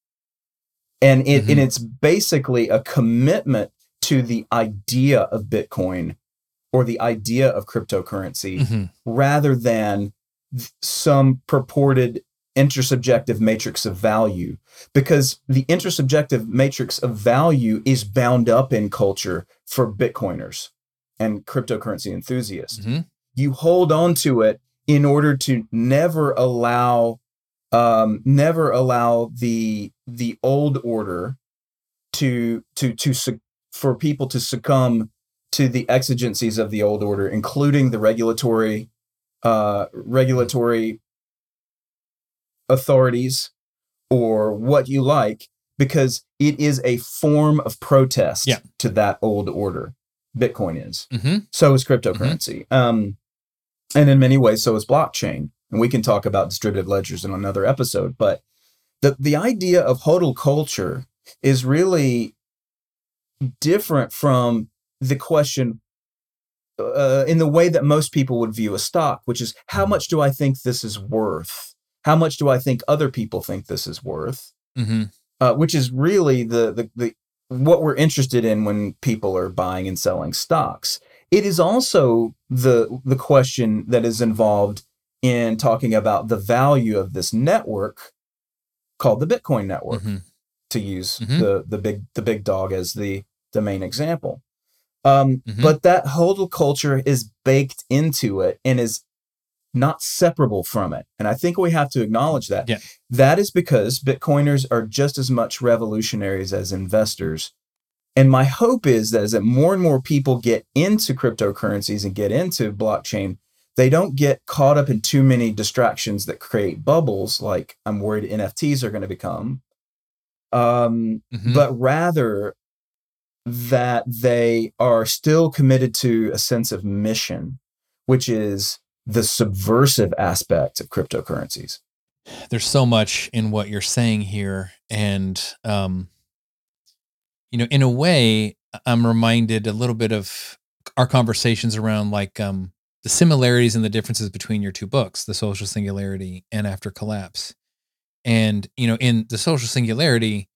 and it Mhm. and it's basically a commitment to the idea of bitcoin or the idea of cryptocurrency hmm rather than th- some purported intersubjective matrix of value because the intersubjective matrix of value is bound up in culture for bitcoiners and cryptocurrency enthusiasts. Hmm you hold on to it in order to never allow um never allow the the old order to to to for people to succumb to the exigencies of the old order including the regulatory uh regulatory authorities or what you like because it is a form of protest Yeah. to that old order bitcoin is hmm so is cryptocurrency. Um, and in many ways, so is blockchain. And we can talk about distributed ledgers in another episode. But the, the idea of hodl culture is really different from the question uh, in the way that most people would view a stock, which is how much do I think this is worth? How much do I think other people think this is worth? hmm uh, which is really the, the the what we're interested in when people are buying and selling stocks. It is also the the question that is involved in talking about the value of this network called the Bitcoin network, hmm to use Mhm. the the big the big dog as the the main example. Um, Mhm. But that hodl culture is baked into it and is not separable from it. And I think we have to acknowledge that. Yeah. That is because Bitcoiners are just as much revolutionaries as investors. And my hope is that as that more and more people get into cryptocurrencies and get into blockchain, they don't get caught up in too many distractions that create bubbles, like I'm worried NFTs are going to become, um, hmm but rather that they are still committed to a sense of mission, which is the subversive aspect of cryptocurrencies. there's so much in what you're saying here and um you know in a way i'm reminded a little bit of our conversations around like um the similarities and the differences between your two books the social singularity and after collapse and you know in the social singularity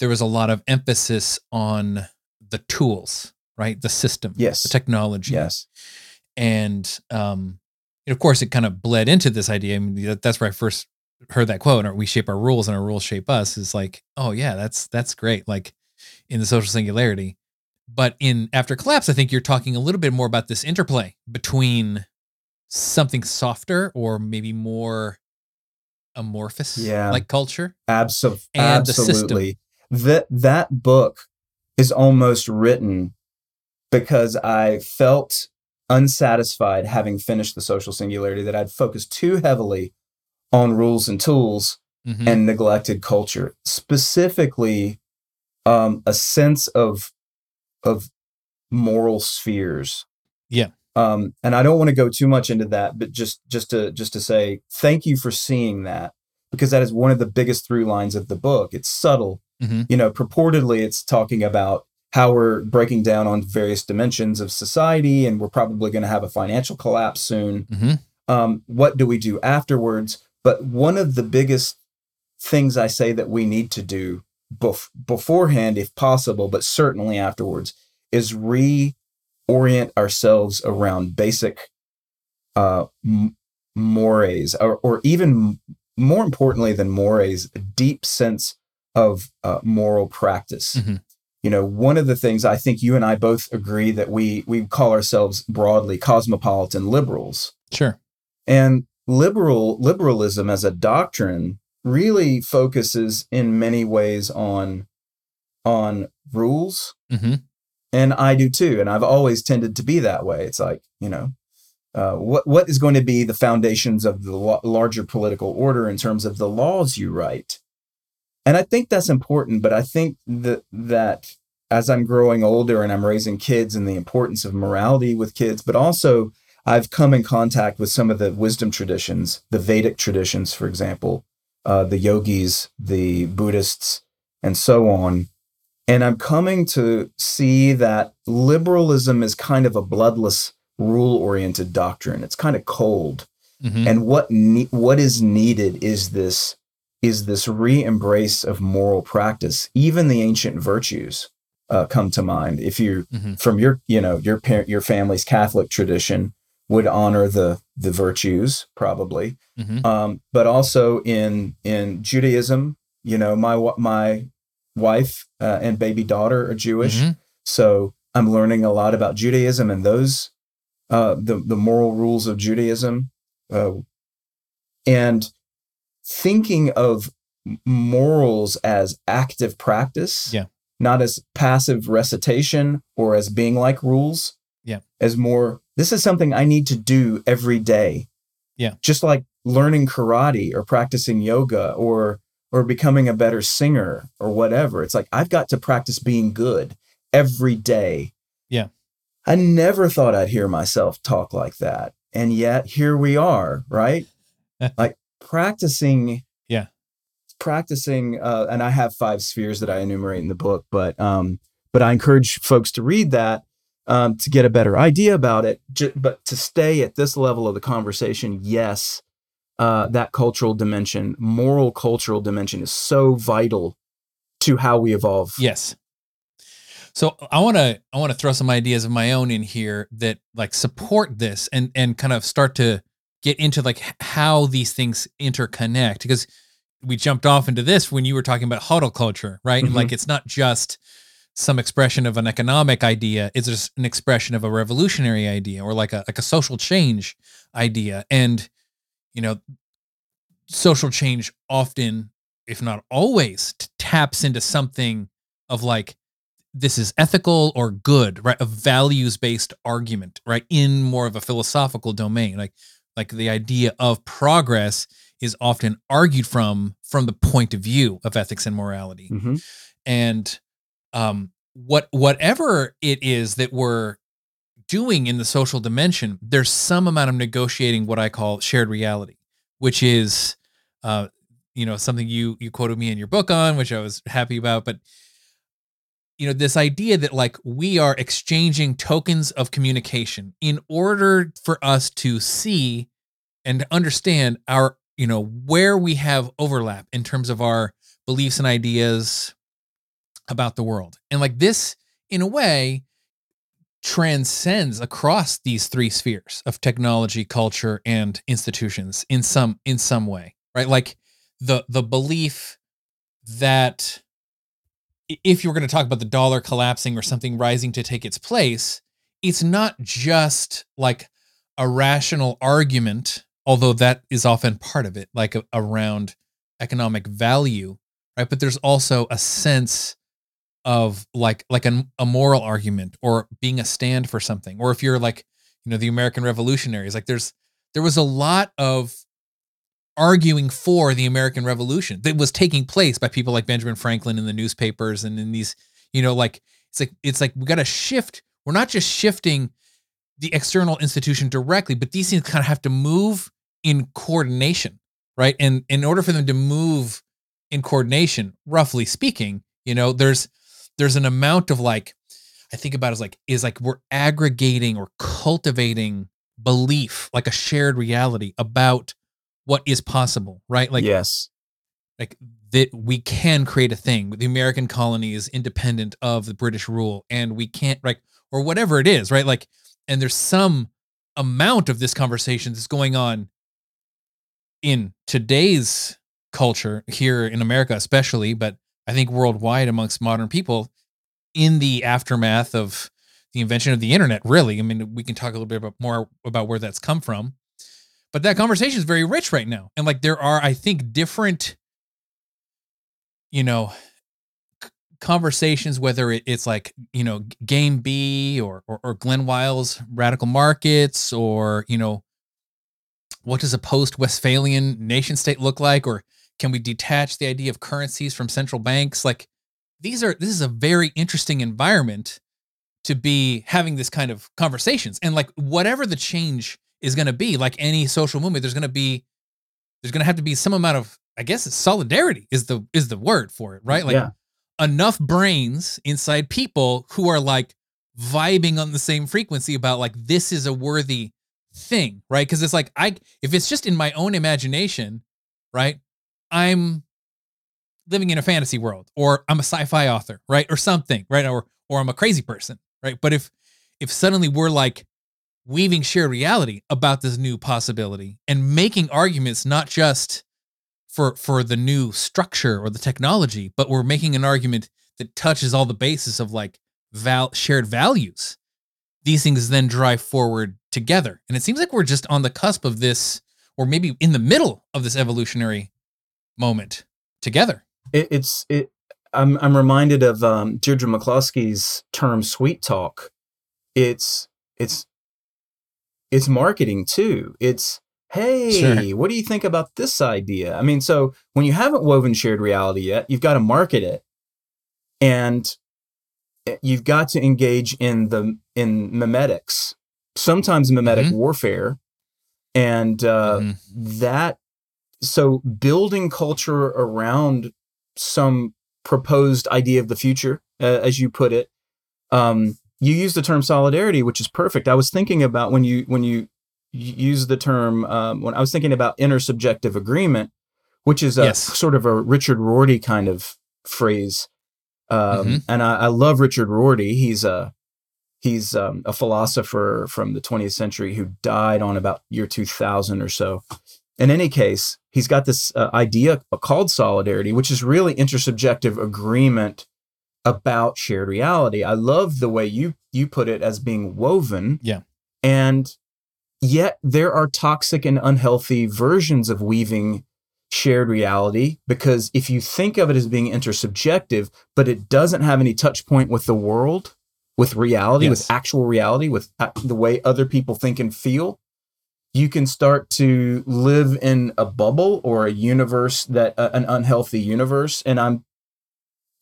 there was a lot of emphasis on the tools right the system Yes. the technology Yes. And um and of course it kind of bled into this idea i mean that, that's where i first heard that quote or we shape our rules and our rules shape us is like oh yeah that's that's great like in the social singularity but in after collapse i think you're talking a little bit more about this interplay between something softer or maybe more amorphous Yeah. like culture Absol- And absolutely. That that book is almost written because I felt unsatisfied having finished the social singularity that I'd focused too heavily on rules and tools Mhm. and neglected culture, specifically um, a sense of of moral spheres. Yeah. Um, and I don't want to go too much into that, but just just to just to say thank you for seeing that because that is one of the biggest through lines of the book. It's subtle, Mhm. you know. Purportedly, it's talking about how we're breaking down on various dimensions of society, and we're probably going to have a financial collapse soon Mhm. um, what do we do afterwards? But one of the biggest things I say that we need to do bef- beforehand, if possible, but certainly afterwards, is reorient ourselves around basic uh, m- mores, or, or even more importantly than mores, a deep sense of uh, moral practice. Mhm. You know, one of the things I think you and I both agree that we we call ourselves broadly cosmopolitan liberals. sure And liberal liberalism as a doctrine really focuses in many ways on on rules hmm and I do too and I've always tended to be that way. It's like, you know, uh, what what is going to be the foundations of the lo- larger political order in terms of the laws you write and i think that's important but i think that that as i'm growing older and i'm raising kids and the importance of morality with kids but also i've come in contact with some of the wisdom traditions the vedic traditions for example uh, the yogis the buddhists and so on. And i'm coming to see that liberalism is kind of a bloodless rule oriented doctrine. It's kind of cold. Mhm. and what ne- what is needed is this is this re-embrace of moral practice even the ancient virtues uh, come to mind if you Mhm. from your you know your parent your family's catholic tradition would honor the the virtues probably Mhm. um, but also in in judaism you know my my wife uh, and baby daughter are jewish Mhm. so i'm learning a lot about judaism and those uh, the the moral rules of judaism uh, and thinking of morals as active practice Yeah. not as passive recitation or as being like rules Yeah. as more this is something i need to do every day Yeah. just like learning karate or practicing yoga or or becoming a better singer or whatever it's like i've got to practice being good every day Yeah. i never thought i'd hear myself talk like that and yet here we are right like practicing Yeah. practicing uh, and i have five spheres that i enumerate in the book but um but i encourage folks to read that um, to get a better idea about it J- but to stay at this level of the conversation yes uh, that cultural dimension moral cultural dimension is so vital to how we evolve Yes. So I want to I want to throw some ideas of my own in here that like support this and and kind of start to get into like how these things interconnect because we jumped off into this when you were talking about hodl culture, right? And Mhm. like it's not just some expression of an economic idea, it's just an expression of a revolutionary idea or like a like a social change idea. And you know, social change often, if not always, t- taps into something of like this is ethical or good, right? A values based argument, right? In more of a philosophical domain, like like the idea of progress is often argued from from the point of view of ethics and morality Mhm. and um what whatever it is that we're doing in the social dimension there's some amount of negotiating what i call shared reality which is uh you know something you you quoted me in your book on which i was happy about but you know this idea that like we are exchanging tokens of communication in order for us to see and to understand our you know where we have overlap in terms of our beliefs and ideas about the world. And like this in a way transcends across these three spheres of technology culture and institutions in some in some way right? Like the the belief that if you're going to talk about the dollar collapsing or something rising to take its place it's not just like a rational argument although that is often part of it like a, around economic value right? But there's also a sense of like like a, a moral argument or being a stand for something. Or if you're like you know the american revolutionaries like there's there was a lot of arguing for the american revolution that was taking place by people like benjamin franklin in the newspapers and in these you know like it's like it's like we got to shift. We're not just shifting the external institution directly but these things kind of have to move in coordination right? And in order for them to move in coordination roughly speaking you know there's there's an amount of like i think about as like is like we're aggregating or cultivating belief like a shared reality about what is possible right? Like yes. like that we can create a thing. The american colony is independent of the british rule and we can't like or whatever it is right? Like and there's some amount of this conversation that's going on in today's culture here in america especially but i think worldwide amongst modern people in the aftermath of the invention of the internet really. I mean we can talk a little bit about more about where that's come from. But that conversation is very rich right now. And like there are i think different you know conversations, whether it, it's like you know Game B or, or or Glen Weyl's Radical Markets or you know what does a post Westphalian nation state look like, or can we detach the idea of currencies from central banks? Like these are this is a very interesting environment to be having this kind of conversations and like whatever the change is going to be like any social movement there's going to be there's going to have to be some amount of i guess solidarity is the is the word for it right like Yeah. Enough brains inside people who are like vibing on the same frequency about like this is a worthy thing right? Because it's like i if it's just in my own imagination right i'm living in a fantasy world or i'm a sci-fi author right or something right or or i'm a crazy person right? But if if suddenly we're like weaving shared reality about this new possibility and making arguments not just for for the new structure or the technology but we're making an argument that touches all the basis of like val shared values these things then drive forward together and it seems like we're just on the cusp of this or maybe in the middle of this evolutionary moment together it, it's it. I'm I'm reminded of um, Deirdre McCloskey's term "sweet talk." It's it's it's marketing too. It's hey, Sure. what do you think about this idea? I mean, so when you haven't woven shared reality yet, you've got to market it, and eh, you've got to engage in the in memetics, sometimes mimetic Mhm. warfare, and uh, Mhm. that so building culture around some proposed idea of the future uh, as you put it um, you use the term solidarity which is perfect i was thinking about when you when you use the term um, when i was thinking about intersubjective agreement which is a Yes. sort of a richard rorty kind of phrase um, Mhm. and I, I love richard rorty he's a he's um, a philosopher from the 20th century who died on about year 2000 or so in any case, he's got this uh, idea called solidarity, which is really intersubjective agreement about shared reality. I love the way you you put it as being woven. Yeah. And yet there are toxic and unhealthy versions of weaving shared reality because if you think of it as being intersubjective, but it doesn't have any touch point with the world, with reality, Yes. with actual reality, with the way other people think and feel, you can start to live in a bubble or a universe that uh, an unhealthy universe and i'm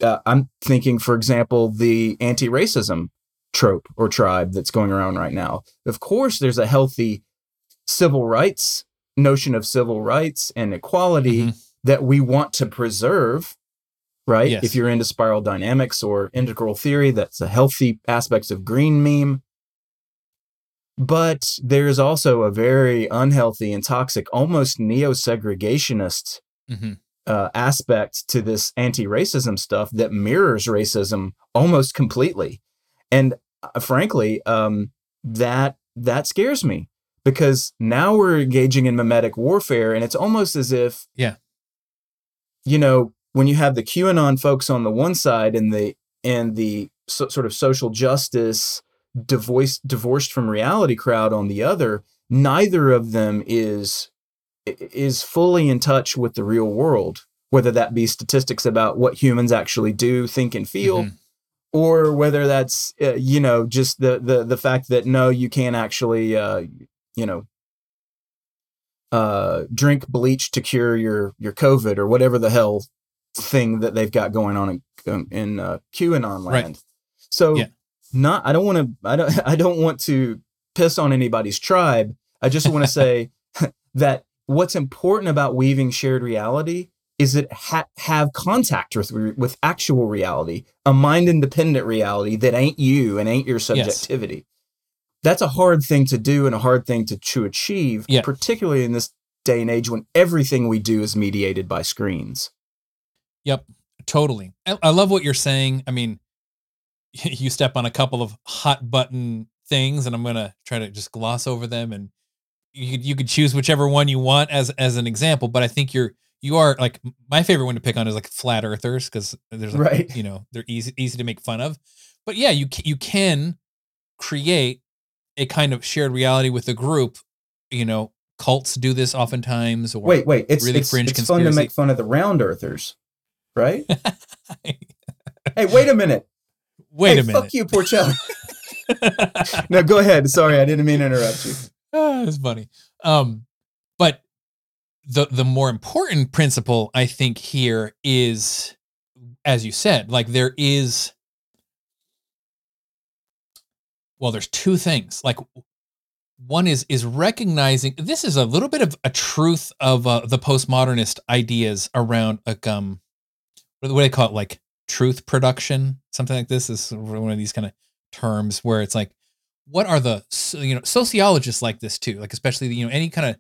uh, i'm thinking for example the anti-racism trope or tribe that's going around right now of course there's a healthy civil rights notion of civil rights and equality Mhm. that we want to preserve right Yes. if you're into spiral dynamics or integral theory that's a healthy aspects of green meme but there's also a very unhealthy and toxic, almost neo segregationist Mhm. uh, aspect to this anti racism stuff that mirrors racism almost completely. And frankly, um, that that scares me because now we're engaging in mimetic warfare, and it's almost as if, Yeah. you know, when you have the QAnon folks on the one side and the and the so, sort of social justice divorced divorced from reality crowd on the other, neither of them is is fully in touch with the real world, whether that be statistics about what humans actually do, think, and feel, Mhm. Or whether that's uh, you know just the the the fact that no, you can't actually uh, you know uh, drink bleach to cure your your COVID or whatever the hell thing that they've got going on in in uh, QAnon Right. land. So Yeah. not I don't want to I don't I don't want to piss on anybody's tribe. I just want to say that what's important about weaving shared reality is it ha- have contact with with actual reality, a mind independent reality that ain't you and ain't your subjectivity. Yes. That's a hard thing to do and a hard thing to, to achieve, Yeah. particularly in this day and age when everything we do is mediated by screens. Yep, totally. I, I love what you're saying. I mean, you step on a couple of hot button things, and I'm gonna try to just gloss over them, and you could you could choose whichever one you want as as an example. But I think you're you are like my favorite one to pick on is like flat earthers because there's like, Right. you know they're easy easy to make fun of. But yeah, you you can create a kind of shared reality with a group. You know, cults do this oftentimes. Or Wait, wait, it's really it's, fringe it's fun to make fun of the round earthers, right? hey, wait a minute. Wait hey, a minute. Fuck you, Porcelli. no, go ahead. Sorry, I didn't mean to interrupt you. Ah, it's funny. Um, the the more important principle I think here is, as you said, like there is. Well, there's two things. Like one is is recognizing this is a little bit of a truth of uh, the postmodernist ideas around like um what do they call it like truth production something like this is one of these kind of terms where it's like what are the you know sociologists like this too like especially you know any kind of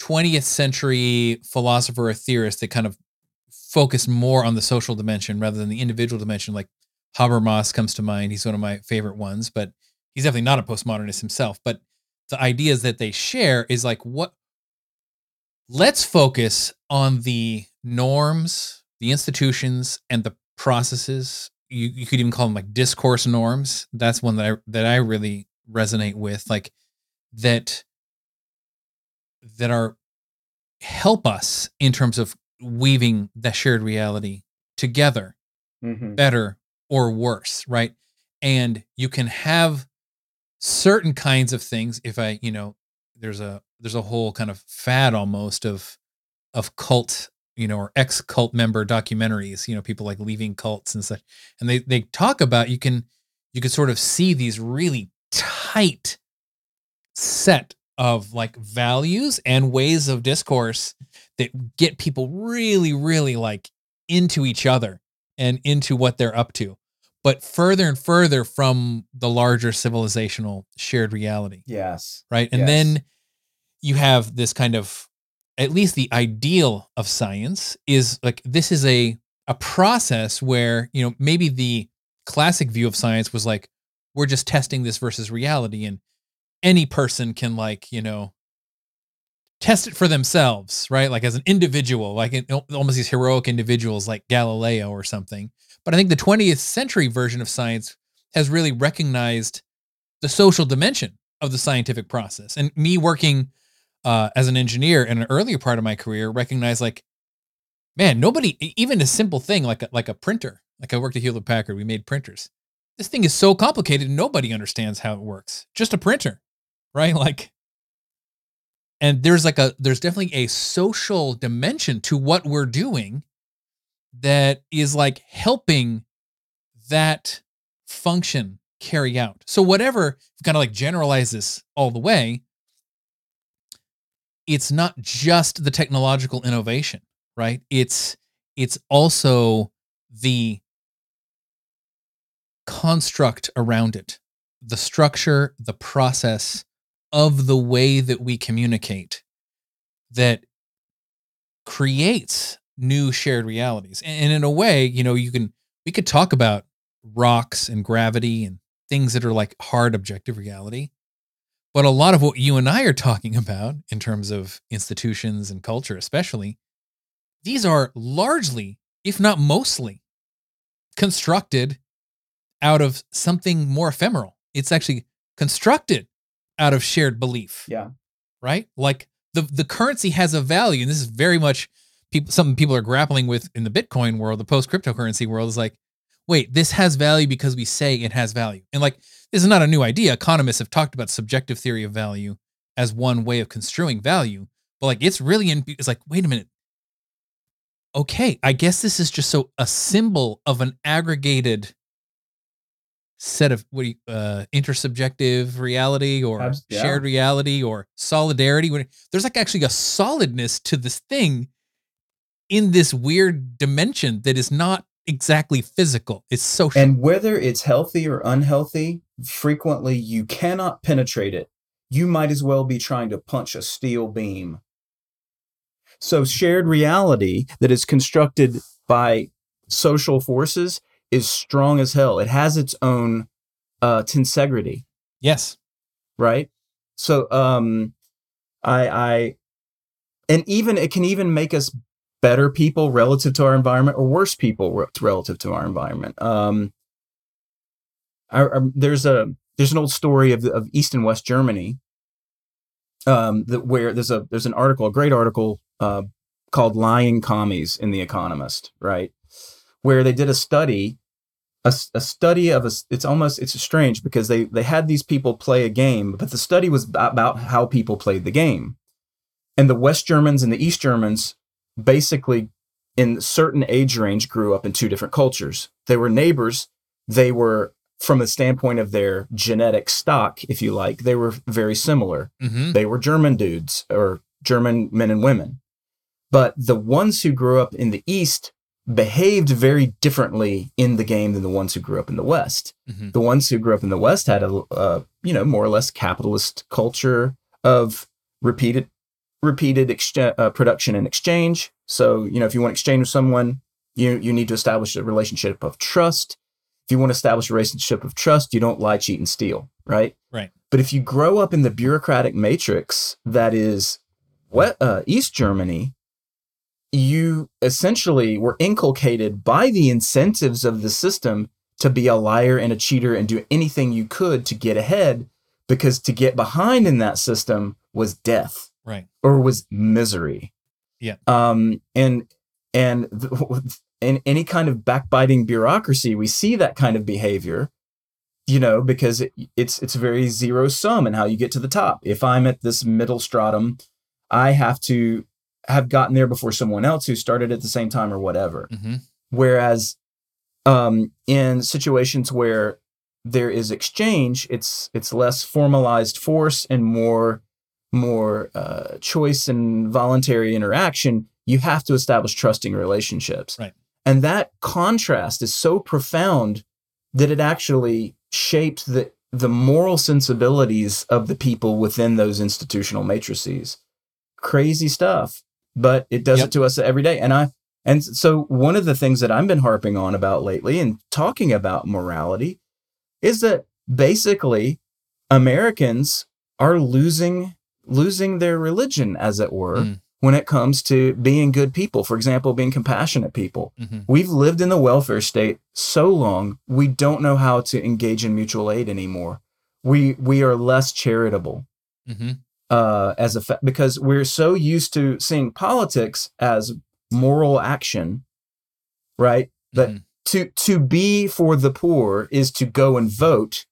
20th century philosopher or theorist that kind of focused more on the social dimension rather than the individual dimension like habermas comes to mind he's one of my favorite ones but he's definitely not a postmodernist himself but the ideas that they share is like what let's focus on the norms the institutions and the processes. You, you could even call them like discourse norms. That's one that i that i really resonate with like that that are help us in terms of weaving that shared reality together Mm-hmm. better or worse right and you can have certain kinds of things if i you know there's a there's a whole kind of fad almost of of cult you know or ex cult member documentaries you know people like leaving cults and such and they they talk about you can you can sort of see these really tight set of like values and ways of discourse that get people really really like into each other and into what they're up to but further and further from the larger civilizational shared reality Yes. right and Yes. then you have this kind of at least the ideal of science is like this is a a process where you know maybe the classic view of science was like we're just testing this versus reality and any person can like you know test it for themselves right? Like as an individual like in, almost these heroic individuals like galileo or something. But i think the 20th century version of science has really recognized the social dimension of the scientific process. And me working uh, as an engineer in an earlier part of my career recognized like man nobody even a simple thing like a, like a printer like i worked at hewlett packard we made printers. This thing is so complicated nobody understands how it works. Just a printer right? Like and there's like a there's definitely a social dimension to what we're doing that is like helping that function carry out. So whatever kind of like generalize this all the way it's not just the technological innovation right? It's it's also the construct around it the structure the process of the way that we communicate that creates new shared realities and in a way you know you can we could talk about rocks and gravity and things that are like hard objective reality but a lot of what you and I are talking about in terms of institutions and culture, especially, these are largely, if not mostly, constructed out of something more ephemeral. It's actually constructed out of shared belief, Yeah. right? Like the, the currency has a value. And this is very much people, something people are grappling with in the Bitcoin world, the post cryptocurrency world is like, wait, this has value because we say it has value. And like, this is not a new idea. Economists have talked about subjective theory of value as one way of construing value, but like it's really in it's like, wait a minute. Okay, I guess this is just so a symbol of an aggregated set of what do you, uh intersubjective reality or yeah. shared reality or solidarity. There's like actually a solidness to this thing in this weird dimension that is not exactly physical. It's social. And whether it's healthy or unhealthy, frequently you cannot penetrate it. You might as well be trying to punch a steel beam. So, shared reality that is constructed by social forces is strong as hell. It has its own uh, tensegrity, yes. right? So, um, I, I, and even it can even make us better people relative to our environment or worse people relative to our environment. Um, I, I, there's a there's an old story of of East and West Germany, um, that where there's a there's an article, a great article uh, called "Lying Commies" in the Economist, right, where they did a study a, a study of a it's almost it's strange because they they had these people play a game but the study was about how people played the game. And the west germans and the east germans basically in certain age range grew up in two different cultures. They were neighbors. They were from the standpoint of their genetic stock if you like they were very similar. Hmm they were German dudes or German men and women. But the ones who grew up in the East behaved very differently in the game than the ones who grew up in the West. hmm The ones who grew up in the West had a, uh, you know, more or less capitalist culture of repeated, repeated uh, production and exchange. So, you know, if you want to exchange with someone, you you need to establish a relationship of trust. If you want to establish a relationship of trust, you don't lie, cheat, and steal, right? Right. But if you grow up in the bureaucratic matrix that is what uh, East Germany, you essentially were inculcated by the incentives of the system to be a liar and a cheater and do anything you could to get ahead, because to get behind in that system was death Right. or was misery. Yeah. Um, and and th- in any kind of backbiting bureaucracy, we see that kind of behavior. You know, because it, it's it's very zero sum in how you get to the top. If I'm at this middle stratum, I have to have gotten there before someone else who started at the same time or whatever. hmm Whereas um, in situations where there is exchange, it's it's less formalized force and more more uh, choice and voluntary interaction. You have to establish trusting relationships, Right. and that contrast is so profound that it actually shaped the the moral sensibilities of the people within those institutional matrices. Crazy stuff, but it does Yep. it to us every day. And I and so one of the things that I've been harping on about lately and talking about morality is that basically Americans are losing losing their religion as it were Mm. when it comes to being good people. For example, being compassionate people. hmm We've lived in the welfare state so long, we don't know how to engage in mutual aid anymore. We we are less charitable hmm uh, as a fa- because we're so used to seeing politics as moral action, right? That Mhm. to to be for the poor is to go and vote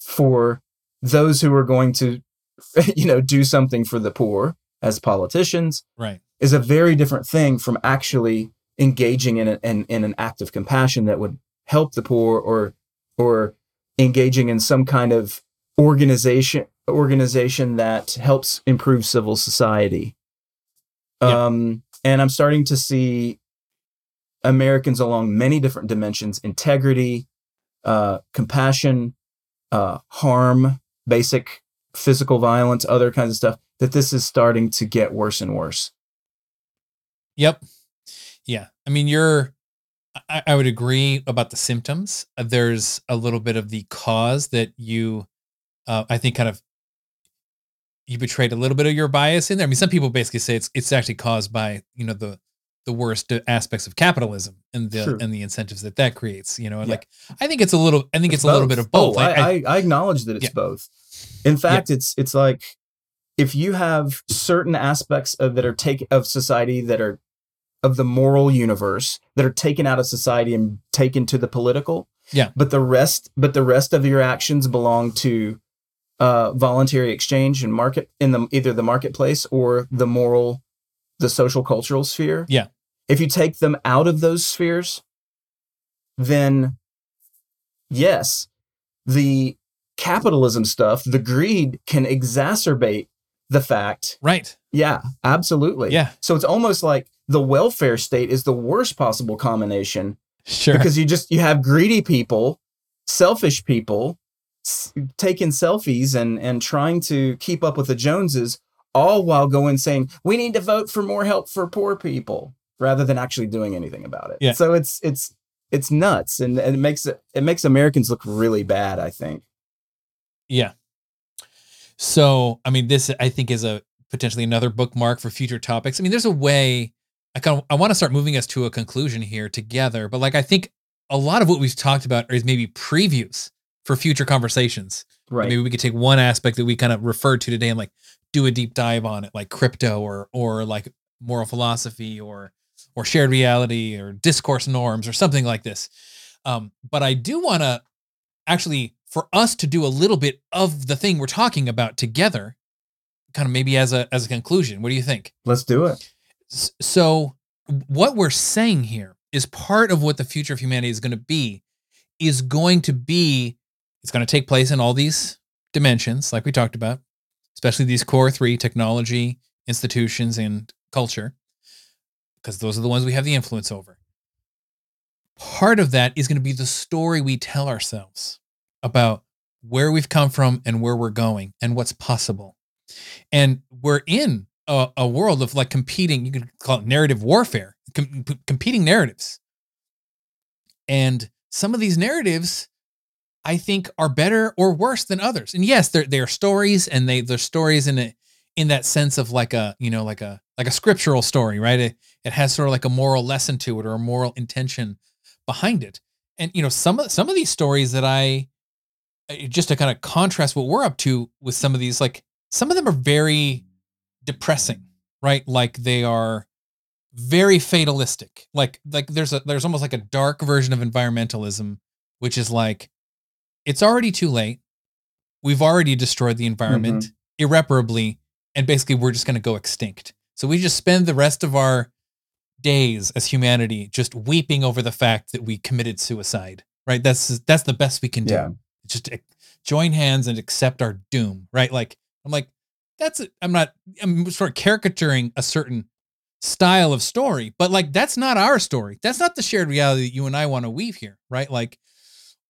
for those who are going to, you know, do something for the poor as politicians Right. is a very different thing from actually engaging in, a, in in an act of compassion that would help the poor or or engaging in some kind of organization organization that helps improve civil society. Yeah. Um, and I'm starting to see Americans along many different dimensions: integrity, uh, compassion, uh, harm, basic physical violence, other kinds of stuff. That this is starting to get worse and worse. Yep. Yeah. I mean, you're, I, I would agree about the symptoms. There's a little bit of the cause that you, uh, I think, kind of, you betrayed a little bit of your bias in there. I mean, some people basically say it's it's actually caused by you know the the worst aspects of capitalism and the and the incentives that that creates. You know, Yeah. like I think it's a little. I think it's, a little bit of both. Oh, I, I, I acknowledge that it's Yeah. both. In fact, it's it's like if you have certain aspects of that are take of society that are of the moral universe that are taken out of society and taken to the political. Yeah. But the rest but the rest of your actions belong to uh, voluntary exchange and market in the either the marketplace or the moral, the social cultural sphere. Yeah. If you take them out of those spheres, then yes, the capitalism stuff, the greed can exacerbate the fact. right. Yeah, absolutely. Yeah. So it's almost like the welfare state is the worst possible combination Sure. because you just you have greedy people, selfish people taking selfies and and trying to keep up with the Joneses all while going saying we need to vote for more help for poor people rather than actually doing anything about it. Yeah. So it's it's it's nuts and, and it makes it it makes Americans look really bad, I think. Yeah. So, I mean, this I think is a potentially another bookmark for future topics. I mean, there's a way I kind of I want to start moving us to a conclusion here together, but like I think a lot of what we've talked about is maybe previews for future conversations. Right. Maybe we could take one aspect that we kind of referred to today and like do a deep dive on it, like crypto or or like moral philosophy or or shared reality or discourse norms or something like this. Um, but I do want to actually for us to do a little bit of the thing we're talking about together, kind of maybe as a as a conclusion. What do you think? Let's do it. So what we're saying here is part of what the future of humanity is going to be is going to be it's going to take place in all these dimensions like we talked about especially these core 3 technology institutions and culture because those are the ones we have the influence over part of that is going to be the story we tell ourselves about where we've come from and where we're going and what's possible and we're in a, a world of like competing, you could call it narrative warfare, com- competing narratives. And some of these narratives, I think, are better or worse than others. And yes, they're they're stories, and they they're stories in a in that sense of like a you know like a like a scriptural story, right? It it has sort of like a moral lesson to it or a moral intention behind it. And you know some of some of these stories that I uh, just to kind of contrast what we're up to with some of these like some of them are very depressing, right? Like they are very fatalistic. Like like there's a there's almost like a dark version of environmentalism, which is like it's already too late. We've already destroyed the environment mm-hmm. irreparably, and basically we're just going to go extinct. So we just spend the rest of our days as humanity just weeping over the fact that we committed suicide. Right? That's that's the best we can do. Yeah. Just join hands and accept our doom. Right? Like I'm like that's i I'm not I'm sort of caricaturing a certain style of story, but like that's not our story. That's not the shared reality that you and I want to weave here, right? Like,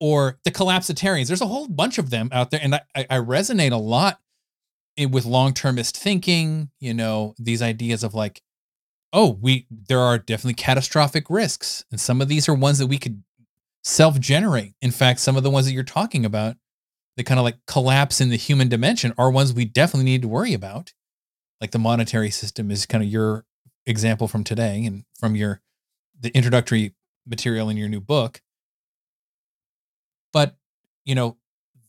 or the collapsitarians. There's a whole bunch of them out there, and I, I resonate a lot with long-termist thinking. You know, these ideas of like, oh, we there are definitely catastrophic risks, and some of these are ones that we could self-generate. In fact, some of the ones that you're talking about the kind of like collapse in the human dimension are ones we definitely need to worry about. Like the monetary system is kind of your example from today and from your the introductory material in your new book. But, you know,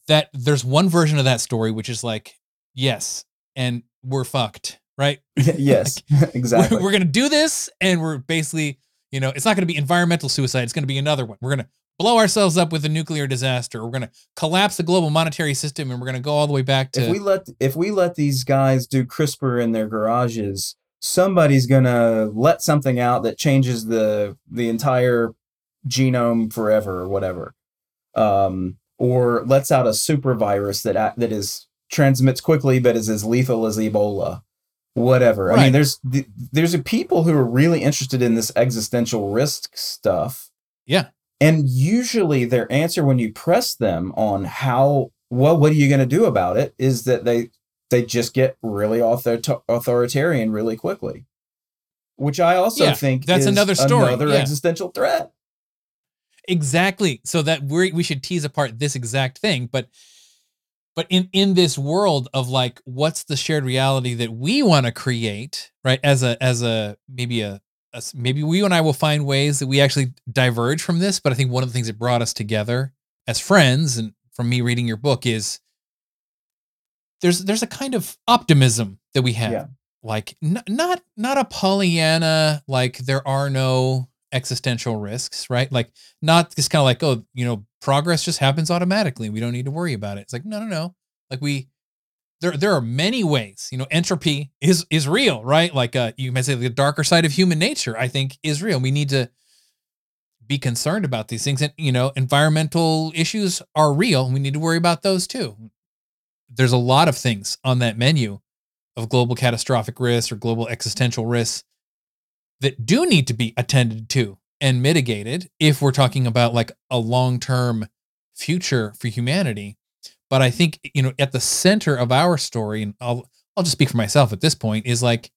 that there's one version of that story which is like, yes, and we're fucked, right? yes, like, exactly. We're, we're going to do this and we're basically, you know, it's not going to be environmental suicide, it's going to be another one. We're going to blow ourselves up with a nuclear disaster. We're going to collapse the global monetary system and we're going to go all the way back to If we let if we let these guys do CRISPR in their garages, somebody's going to let something out that changes the the entire genome forever or whatever. Um or lets out a super virus that that is transmits quickly but is as lethal as Ebola. Whatever. Right. I mean, there's there's a people who are really interested in this existential risk stuff. Yeah and usually their answer when you press them on how well what are you going to do about it is that they they just get really author- authoritarian really quickly. Which I also yeah, think that's another story. Another yeah. existential threat. Exactly. So that we we should tease apart this exact thing, but but in in this world of like what's the shared reality that we want to create, right? As a as a maybe a us, maybe we and I will find ways that we actually diverge from this. But I think one of the things that brought us together as friends, and from me reading your book, is there's there's a kind of optimism that we have, yeah. like n- not not a Pollyanna, like there are no existential risks, right? Like not just kind of like oh, you know, progress just happens automatically. We don't need to worry about it. It's like no, no, no. Like we there there are many ways you know entropy is is real right like uh you might say the darker side of human nature i think is real we need to be concerned about these things and you know environmental issues are real we need to worry about those too there's a lot of things on that menu of global catastrophic risks or global existential risks that do need to be attended to and mitigated if we're talking about like a long-term future for humanity. But I think you know at the center of our story, and I'll I'll just speak for myself at this point, is like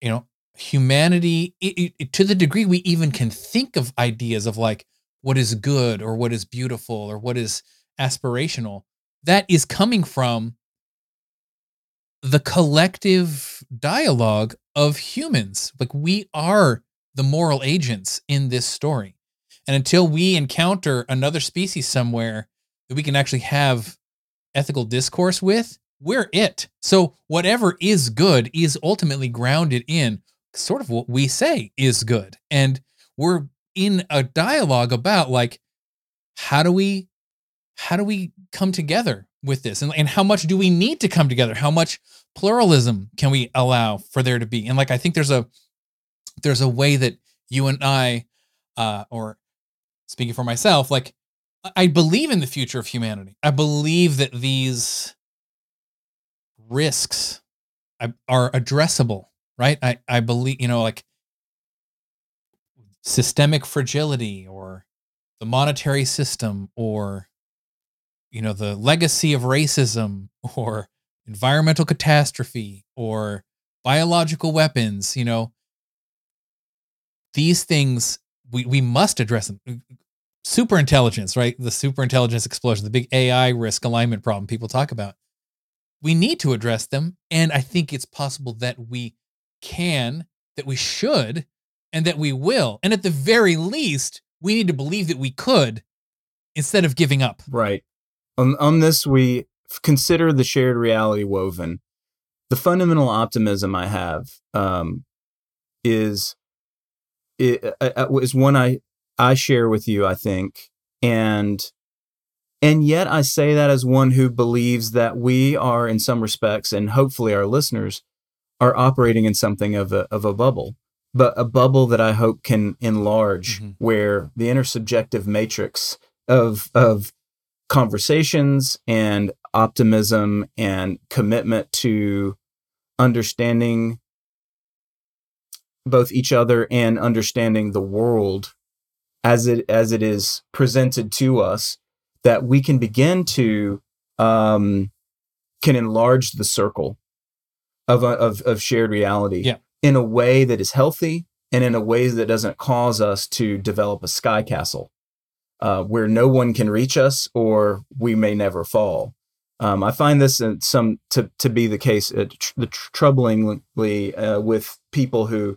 you know humanity it, it, to the degree we even can think of ideas of like what is good or what is beautiful or what is aspirational that is coming from the collective dialogue of humans like we are the moral agents in this story and until we encounter another species somewhere that we can actually have ethical discourse with, we're it. So whatever is good is ultimately grounded in sort of what we say is good. And we're in a dialogue about like how do we how do we come together with this? And, and how much do we need to come together? How much pluralism can we allow for there to be? And like i think there's a there's a way that you and i uh or speaking for myself like i believe in the future of humanity. I believe that these risks are addressable right? I i believe you know like systemic fragility or the monetary system or you know the legacy of racism or environmental catastrophe or biological weapons you know these things we we must address them mm, super intelligence right the super intelligence explosion the big ai risk alignment problem people talk about we need to address them and i think it's possible that we can that we should and that we will. And at the very least, we need to believe that we could instead of giving up. Right. On, on this, we consider the shared reality woven. The fundamental optimism I have um, is uh, uh, is one I I share with you. I think, and and yet I say that as one who believes that we are, in some respects, and hopefully our listeners are operating in something of a of a bubble but a bubble that I hope can enlarge mm-hmm. where the intersubjective matrix of of conversations and optimism and commitment to understanding both each other and understanding the world as it as it is presented to us that we can begin to um, can enlarge the circle of, of of shared reality yeah. in a way that is healthy and in a way that doesn't cause us to develop a sky castle uh, where no one can reach us or we may never fall. Um, I find this in some to, to be the case uh, tr- the tr- troublingly uh, with people who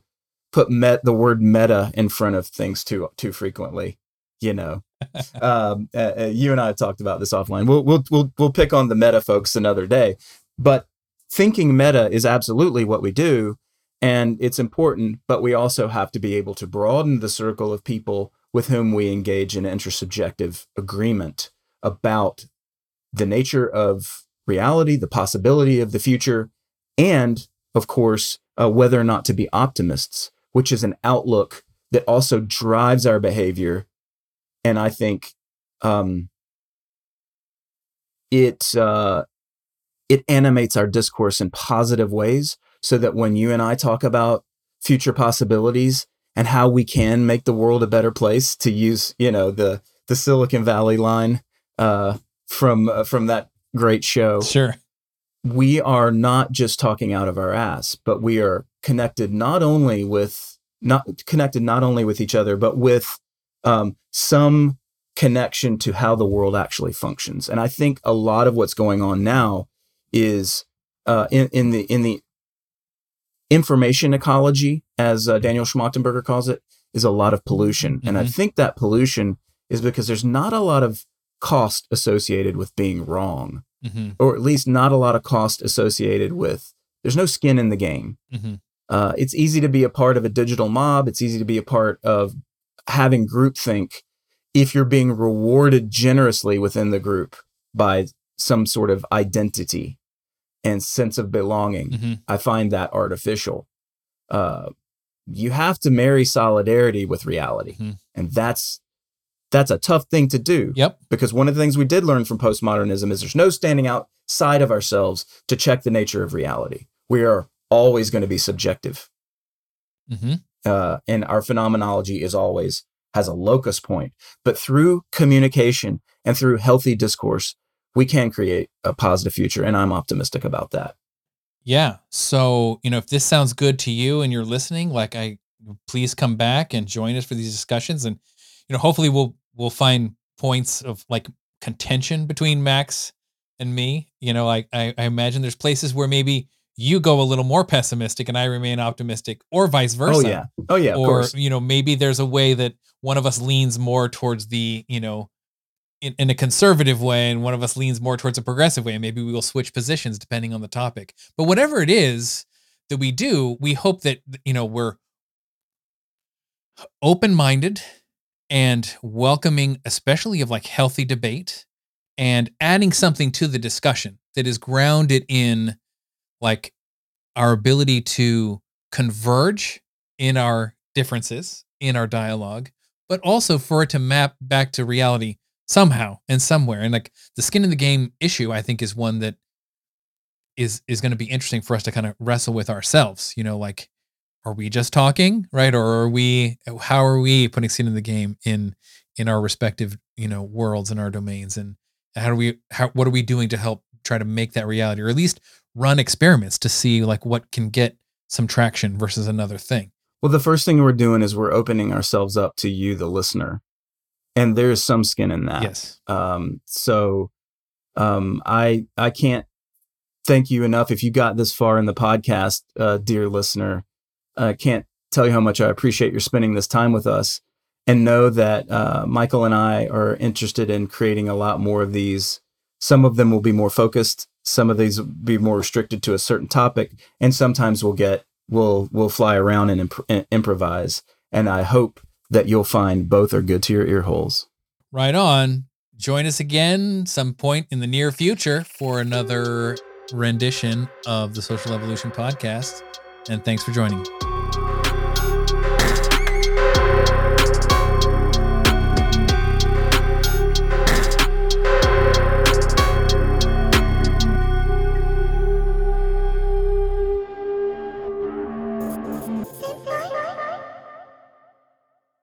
put met the word meta in front of things too too frequently. You know, um, uh, uh, you and I have talked about this offline. We'll we'll we'll we'll pick on the meta folks another day, but thinking meta is absolutely what we do and it's important, but we also have to be able to broaden the circle of people with whom we engage in intersubjective agreement about the nature of reality, the possibility of the future, and of course, uh, whether or not to be optimists, which is an outlook that also drives our behavior. And I think um, it uh, it animates our discourse in positive ways so that when you and I talk about future possibilities and how we can make the world a better place to use, you know, the the Silicon Valley line uh, from uh, from that great show. Sure. We are not just talking out of our ass, but we are connected not only with not connected not only with each other, but with um, some connection to how the world actually functions. And I think a lot of what's going on now is uh, in, in the in the information ecology, as uh, Daniel Schmachtenberger calls it, is a lot of pollution. Mm-hmm. And I mm-hmm. think that pollution is because there's not a lot of cost associated with being wrong, mm-hmm. or at least not a lot of cost associated with, there's no skin in the game. Mm-hmm. Uh, it's easy to be a part of a digital mob. It's easy to be a part of having groupthink if you're being rewarded generously within the group by some sort of identity and sense of belonging. Mm-hmm. I find that artificial. Uh, you have to marry solidarity with reality, mm-hmm. and that's that's a tough thing to do. Yep. Because one of the things we did learn from postmodernism is there's no standing outside of ourselves to check the nature of reality. We are always going to be subjective, mm-hmm. uh, and our phenomenology is always has a locus point. But through communication and through healthy discourse, we can create a positive future and i'm optimistic about that. Yeah. So you know if this sounds good to you and you're listening like i please come back and join us for these discussions. And you know hopefully we'll we'll find points of like contention between max and me. You know like I, I imagine there's places where maybe you go a little more pessimistic and I remain optimistic, or vice oh, versa. Oh yeah, oh yeah. Or you know maybe there's a way that one of us leans more towards the you know in, in, a conservative way and one of us leans more towards a progressive way and maybe we will switch positions depending on the topic. But whatever it is that we do we hope that you know we're open-minded and welcoming, especially of like healthy debate and adding something to the discussion that is grounded in like our ability to converge in our differences in our dialogue, but also for it to map back to reality somehow and somewhere. And like the skin in the game issue, I think is one that is is going to be interesting for us to kind of wrestle with ourselves. You know, like are we just talking, right? Or are we how are we putting skin in the game in in our respective, you know, worlds and our domains and how do we how what are we doing to help try to make that reality or at least run experiments to see like what can get some traction versus another thing. Well, the first thing we're doing is we're opening ourselves up to you, the listener, and there's some skin in that. Yes. Um, so um, I I can't thank you enough if you got this far in the podcast, uh, dear listener. I can't tell you how much I appreciate your spending this time with us, and know that uh, Michael and I are interested in creating a lot more of these. Some of them will be more focused. Some of these will be more restricted to a certain topic, and sometimes we'll get we'll we'll fly around and, imp- and improvise. And I hope that you'll find both are good to your ear holes. Right on. Join us again some point in the near future for another rendition of the Social Evolution podcast. And thanks for joining.